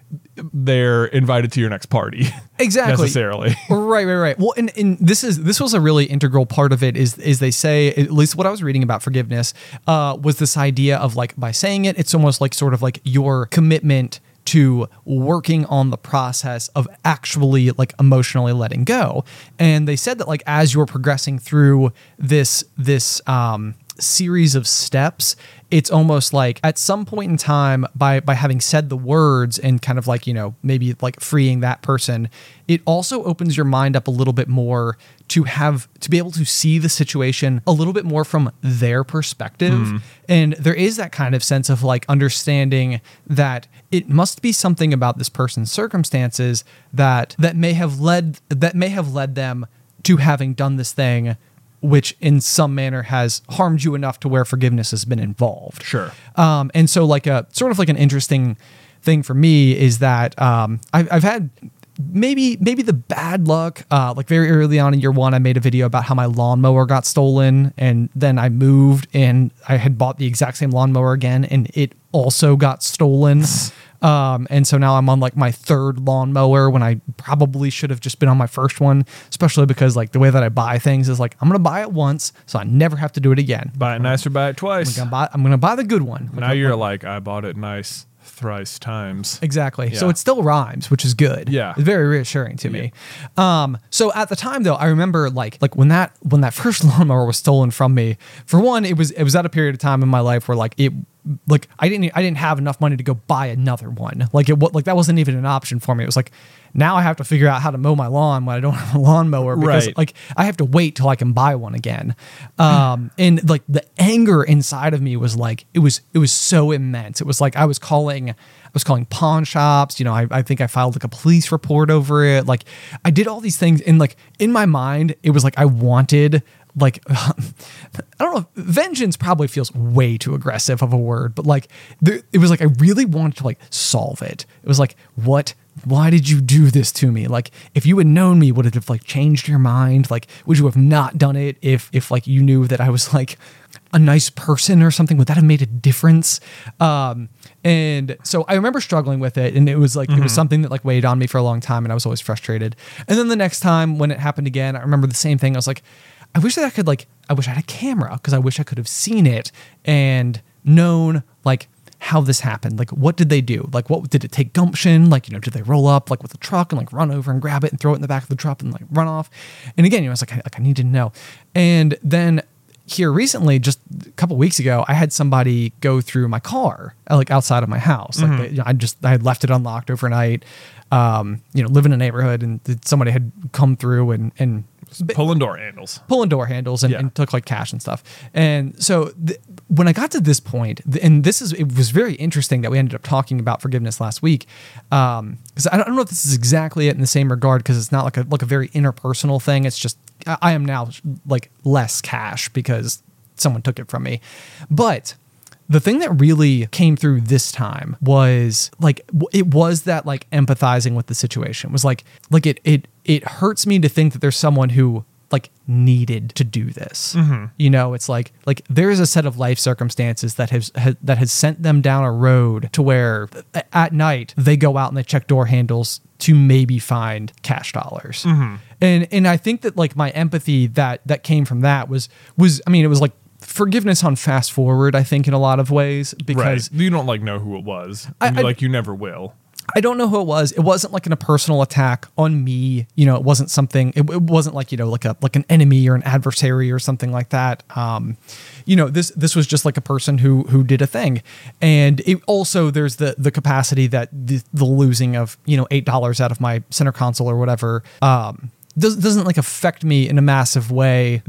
they're invited to your next party. exactly necessarily. right right right well and, and this is this was a really integral part of it is is they say at least what i was reading about forgiveness uh was this idea of like by saying it it's almost like sort of like your commitment to working on the process of actually like emotionally letting go and they said that like as you're progressing through this this um series of steps it's almost like at some point in time by by having said the words and kind of like you know maybe like freeing that person it also opens your mind up a little bit more to have to be able to see the situation a little bit more from their perspective. Hmm. And there is that kind of sense of like understanding that it must be something about this person's circumstances that that may have led that may have led them to having done this thing which in some manner has harmed you enough to where forgiveness has been involved. Sure. Um, and so like a sort of like an interesting thing for me is that um, I've, I've had maybe maybe the bad luck uh, like very early on in year one i made a video about how my lawnmower got stolen and then i moved and i had bought the exact same lawnmower again and it also got stolen um, and so now i'm on like my third lawnmower when i probably should have just been on my first one especially because like the way that i buy things is like i'm gonna buy it once so i never have to do it again Buy it nice or buy it twice. I'm gonna buy, I'm gonna buy the good one Now you're like, I bought it nice thrice times. Exactly. So it still rhymes, which is good. Yeah. It's very reassuring to me. Um, so at the time though, I remember like like when that when that first lawnmower was stolen from me, for one, it was it was at a period of time in my life where like it like I didn't I didn't have enough money to go buy another one. Like it like that wasn't even an option for me. It was like now I have to figure out how to mow my lawn when I don't have a lawnmower because Right. like I have to wait till I can buy one again. Um, and like the anger inside of me was like it was it was so immense. It was like I was calling I was calling pawn shops. You know, I, I think I filed like a police report over it. Like I did all these things, and like in my mind, it was like I wanted like I don't know. Vengeance probably feels way too aggressive of a word, but like there, it was like I really wanted to like solve it. It was like what. Why did you do this to me? Like, if you had known me, would it have like changed your mind? Like, would you have not done it if if like you knew that I was like a nice person or something? Would that have made a difference? Um, and so I remember struggling with it, and it was like it was something that like weighed on me for a long time, and I was always frustrated. And then the next time when it happened again, I remember the same thing. I was like, I wish that I could like I wish I had a camera because I wish I could have seen it and known like how this happened. Like what did they do? Like what did it take gumption? Like, you know, did they roll up like with a truck and like run over and grab it and throw it in the back of the truck and like run off? And again, you know, it's like I, like I need to know. And then here recently, just a couple weeks ago, I had somebody go through my car, uh, like outside of my house. Like they- you know, I just I had left it unlocked overnight. Um, you know, live in a neighborhood, and somebody had come through and and Pulling door handles. pulling door handles and, Yeah. and took like cash and stuff. And so th- when I got to this point, and this is it was very interesting that we ended up talking about forgiveness last week, um, because I, don't- I don't know if this is exactly it in the same regard because it's not like a like a very interpersonal thing. It's just I am now like less cash because someone took it from me, but the thing that really came through this time was like it was that like empathizing with the situation. It was like like it it it hurts me to think that there's someone who like needed to do this. Mm-hmm. You know it's like like there is a set of life circumstances that has, has that has sent them down a road to where at night they go out and they check door handles to maybe find cash dollars. Mm-hmm. And and i think that like my empathy that that came from that was was i mean it was like forgiveness on fast forward i think in a lot of ways because right. You don't like know who it was. I- like you never will. I don't know who it was. It wasn't like in a personal attack on me. You know, it wasn't something. It, it wasn't like you know, like a like an enemy or an adversary or something like that. Um, you know, this this was just like a person who who did a thing, and it also there's the the capacity that the, the losing of you know eight dollars out of my center console or whatever um, does, doesn't like affect me in a massive way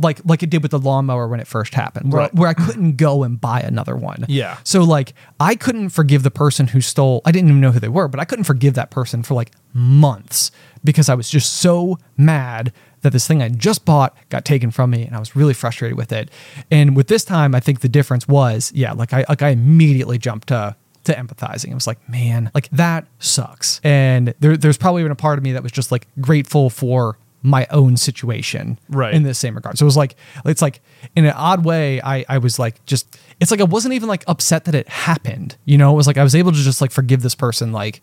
like like it did with the lawnmower when it first happened, where, Right. where I couldn't go and buy another one. Yeah. So like I couldn't forgive the person who stole. I didn't even know who they were, but I couldn't forgive that person for like months because I was just so mad that this thing I just bought got taken from me, and I was really frustrated with it. And with this time, I think the difference was, yeah, like I like I immediately jumped to to empathizing. I was like, man, like that sucks. And there, there's probably even a part of me that was just like grateful for my own situation Right. in the same regard. So it was like it's like in an odd way, I I was like just it's like I wasn't even like upset that it happened. You know, it was like I was able to just like forgive this person like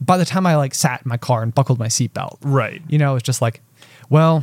by the time I like sat in my car and buckled my seatbelt. Right. You know, it's just like, well,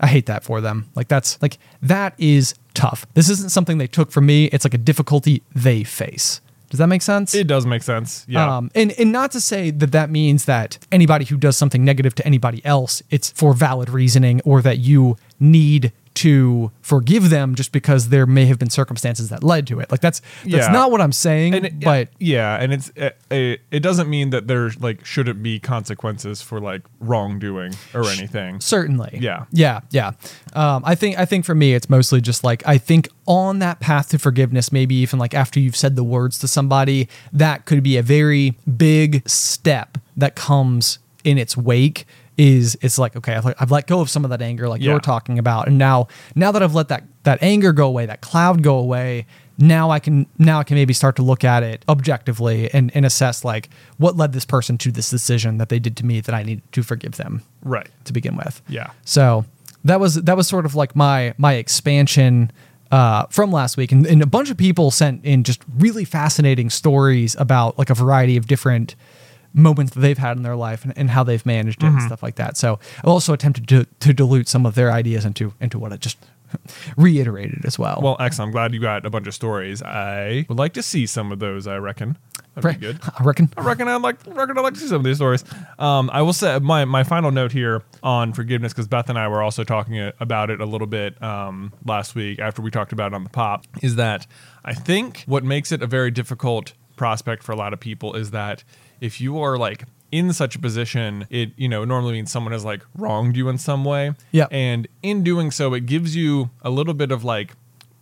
I hate that for them. Like that's like that is tough. This isn't something they took from me. It's like a difficulty they face. Does that make sense? It does make sense. Yeah. Um, and and not to say that that means that anybody who does something negative to anybody else, it's for valid reasoning, or that you need to forgive them just because there may have been circumstances that led to it. Like that's that's Yeah. not what I'm saying. it, but yeah, and it's it, it, it doesn't mean that there like shouldn't be consequences for like wrongdoing or anything. certainly, Yeah. yeah, yeah. Um, I think I think for me, it's mostly just like I think on that path to forgiveness, maybe even like after you've said the words to somebody, that could be a very big step that comes in its wake. Is it's like okay, I've, I've let go of some of that anger, like Yeah. you're talking about, and now now that I've let that that anger go away, that cloud go away, now I can now I can maybe start to look at it objectively and, and assess like what led this person to this decision that they did to me that I need to forgive them Right. to begin with. Yeah. So that was that was sort of like my my expansion uh, from last week, and, and a bunch of people sent in just really fascinating stories about like a variety of different moments that they've had in their life and, and how they've managed it and stuff like that. So I also attempted to to dilute some of their ideas into into what I just reiterated as well. Well, excellent. I'm glad you got a bunch of stories. I would like to see some of those. I reckon that'd be good. I reckon. I reckon I'd like, reckon I'd like to see some of these stories. Um, I will say my, my final note here on forgiveness because Beth and I were also talking a- about it a little bit um, last week after we talked about it on the pop. Is that I think what makes it a very difficult prospect for a lot of people is that if you are like in such a position, it you know normally means someone has like wronged you in some way. Yeah. and in doing so, it gives you a little bit of like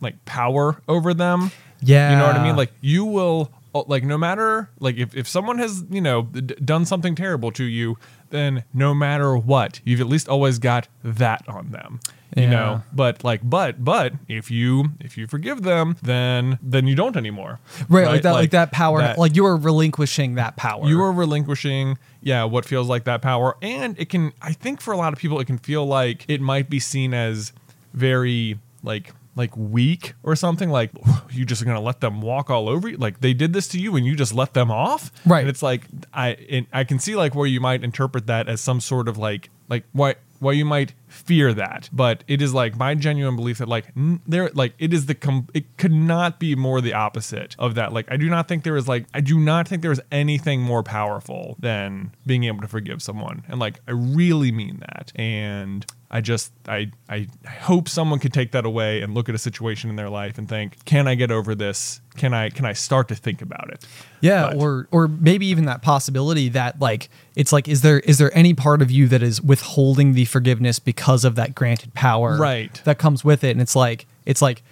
like power over them. Yeah. You know what I mean? Like you will uh, like no matter like if, if someone has, you know, d- done something terrible to you, then no matter what, you've at least always got that on them. You Yeah. know, but like, but, but if you if you forgive them, then then you don't anymore, Right, like that, like, that power, that- like you are relinquishing that power. you are relinquishing yeah what feels like that power and it can i think for a lot of people it can feel like it might be seen as very like like weak or something like you just gonna let them walk all over you like they did this to you and you just let them off Right. and it's like i it, i can see like where you might interpret that as some sort of like like why why you might fear that but it is like my genuine belief that like n- there like it is the com- it could not be more the opposite of that. Like i do not think there is like i do not think there is anything more powerful than being able to forgive someone. And like i really mean that. And i just i i hope someone could take that away and look at a situation in their life and think can i get over this? Can i can i start to think about it? Yeah, But- or or maybe even that possibility that like it's like is there is there any part of you that is withholding the forgiveness because of that granted power Right. that comes with it? And it's like it's like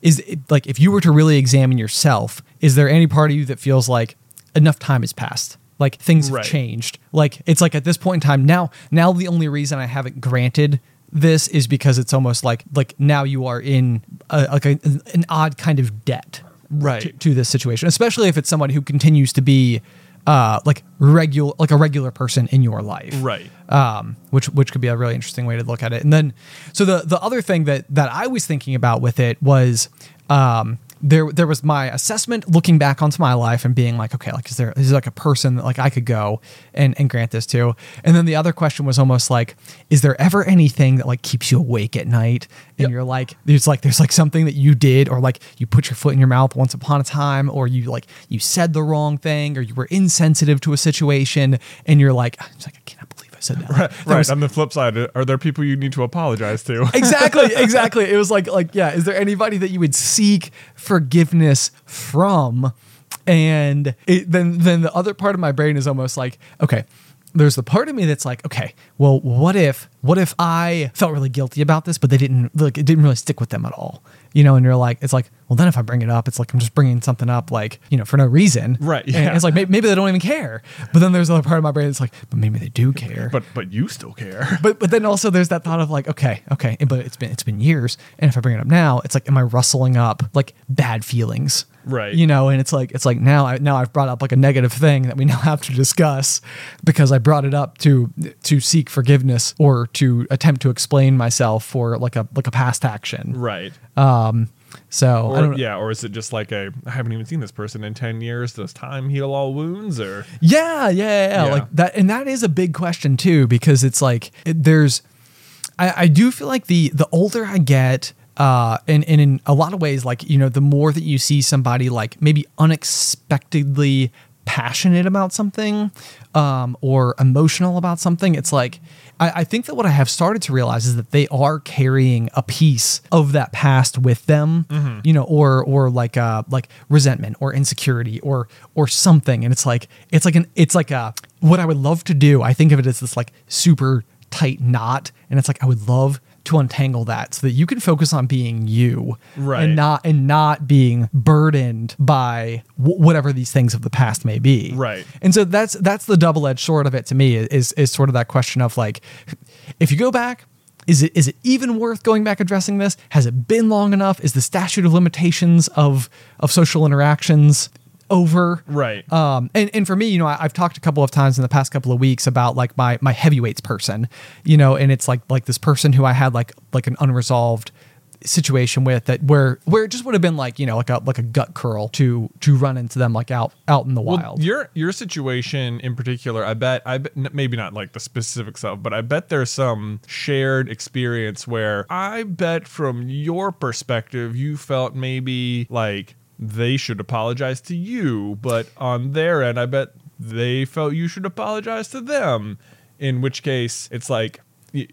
is it, like if you were to really examine yourself is there any part of you that feels like enough time has passed like things have Right. changed like it's like at this point in time now now the only reason I haven't granted this is because it's almost like like now you are in a, like a, an odd kind of debt Right. to, to this situation, especially if it's someone who continues to be uh, like regular, like a regular person in your life, Right. Um, which which could be a really interesting way to look at it. And then, so the the other thing that that I was thinking about with it was um, there there was my assessment looking back onto my life and being like, okay, like is there is there like a person that like I could go and and grant this to? And then the other question was almost like, is there ever anything that like keeps you awake at night? And Yep. you're like, there's like there's like something that you did or like you put your foot in your mouth once upon a time, or you like you said the wrong thing, or you were insensitive to a situation, and you're like, ah, it's like I cannot believe I said that. Right. was- On the flip side, are there people you need to apologize to? exactly exactly it was like like yeah is there anybody that you would seek forgiveness from and it, then then the other part of my brain is almost like okay there's the part of me that's like okay well what if what if i felt really guilty about this but they didn't like it didn't really stick with them at all you know and you're like it's like well then if i bring it up it's like i'm just bringing something up like you know for no reason Right, and yeah. it's like maybe, maybe they don't even care but then there's another part of my brain that's like but maybe they do care but but you still care. but but then also there's that thought of like okay okay but it's been it's been years and if i bring it up now it's like am i rustling up like bad feelings Right. you know and it's like it's like now i now i've brought up like a negative thing that we now have to discuss because i brought it up to to seek forgiveness or to attempt to explain myself for like a like a past action Right. Um, so I Or, don't, yeah, or is it just like a I haven't even seen this person in ten years? Does time heal all wounds? Or Yeah, yeah, yeah, yeah. Yeah. Like that, and that is a big question too, because it's like it, there's, I, I do feel like the the older I get, uh, and and in a lot of ways, like you know, the more that you see somebody like maybe unexpectedly passionate about something, um, or emotional about something, it's like. I, I think that what I have started to realize is that they are carrying a piece of that past with them, you know, or or like uh like resentment or insecurity or or something, and it's like it's like an it's like a what I would love to do. I think of it as this like super tight knot, and it's like I would love to untangle that so that you can focus on being you, Right. and not and not being burdened by w- whatever these things of the past may be, Right. and so that's that's the double edged sword of it to me is is sort of that question of like, if you go back, is it is it even worth going back addressing this? Has it been long enough? Is the statute of limitations of of social interactions over? Right. Um, and, and for me, you know, I, I've talked a couple of times in the past couple of weeks about like my my heavyweights person, you know, and it's like like this person who I had like like an unresolved situation with that where where it just would have been like you know like a like a gut curl to to run into them like out out in the Well, wild. your your situation in particular, I bet I bet maybe not like the specifics of, but I bet there's some shared experience where I bet from your perspective you felt maybe like they should apologize to you, but on their end, I bet they felt you should apologize to them. In which case, it's like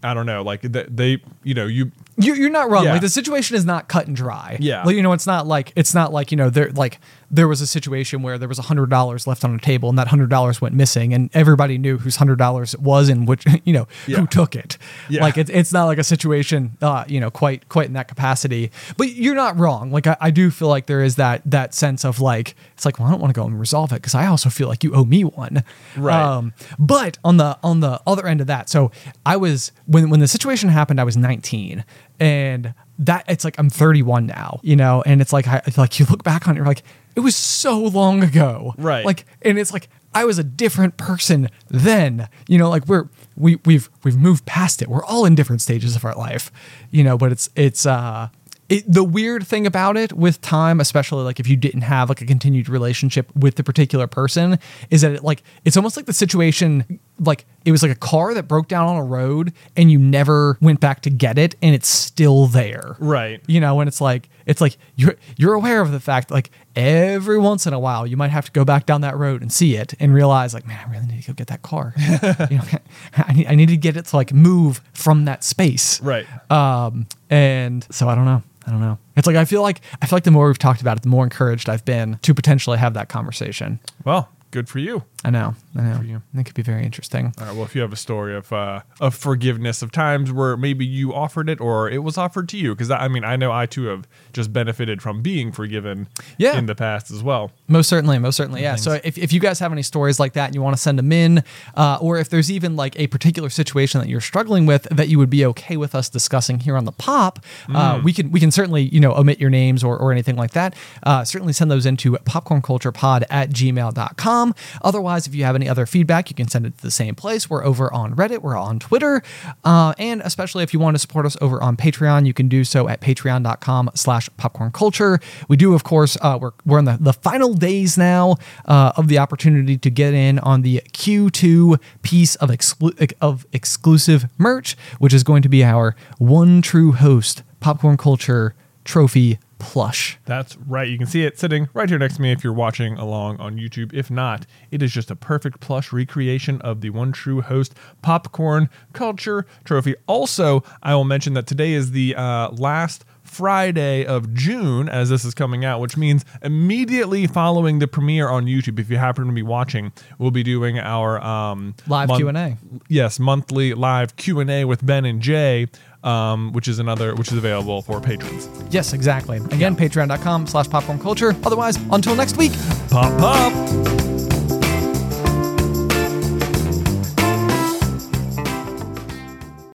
I don't know, like th- they, you know, you You're, you're not wrong. Yeah. Like the situation is not cut and dry. Yeah. Like, you know, it's not like it's not like you know they're like there was a situation where there was a hundred dollars left on a table and that hundred dollars went missing and everybody knew whose hundred dollars it was and which you know Yeah. who took it. Yeah. Like it's it's not like a situation uh you know quite quite in that capacity. But you're not wrong. Like I, I do feel like there is that that sense of like it's like well I don't want to go and resolve it because I also feel like you owe me one. Right. Um, but on the on the other end of that, so I was when when the situation happened, I was 19, and that it's like I'm 31 now, you know, and it's like I it's like you look back on it, you're like it was so long ago, Right. Like, and it's like I was a different person then, you know, like we're we we've we've moved past it. We're all in different stages of our life, you know, but it's it's uh it, the weird thing about it with time, especially like if you didn't have like a continued relationship with the particular person, is that it like it's almost like the situation like it was like a car that broke down on a road and you never went back to get it and it's still there. Right. You know, and it's like it's like you're you're aware of the fact like every once in a while you might have to go back down that road and see it and realize like man I really need to go get that car. you know, I need I need to get it to like move from that space. right. Um, and so I don't know. I don't know. It's like I feel like I feel like the more we've talked about it, the more encouraged I've been to potentially have that conversation. well, good for you. I know. I know. for you. It could be very interesting. All right. Well, if you have a story of uh, of forgiveness of times where maybe you offered it or it was offered to you, because I mean, I know I too have just benefited from being forgiven Yeah. in the past as well. Most certainly, most certainly, yeah. So if, if you guys have any stories like that and you want to send them in, uh, or if there's even like a particular situation that you're struggling with that you would be okay with us discussing here on the pop, uh, we can we can certainly you know omit your names or, or anything like that. Uh, certainly send those into popcornculturepod at gmail.com. Otherwise, if you have any other feedback, you can send it to the same place. We're over on Reddit, we're on Twitter, uh, and especially if you want to support us over on Patreon, you can do so at patreon.com slash popcorn culture. We do, of course, uh, we're, we're in the, the final days now uh, of the opportunity to get in on the Q2 piece of, exclu- of exclusive merch, which is going to be our one true host popcorn culture trophy plush. That's right. You can see it sitting right here next to me if you're watching along on YouTube. If not, it is just a perfect plush recreation of the one true host popcorn culture trophy. Also, I will mention that today is the uh, last Friday of June as this is coming out, which means immediately following the premiere on YouTube, if you happen to be watching, we'll be doing our um, Live mon- Q&A. Yes, monthly live Q and A with Ben and Jay, um, which is another which is available for patrons. Yes, exactly. Again, patreon.com slash popcorn culture. Otherwise, until next week. Pop pop.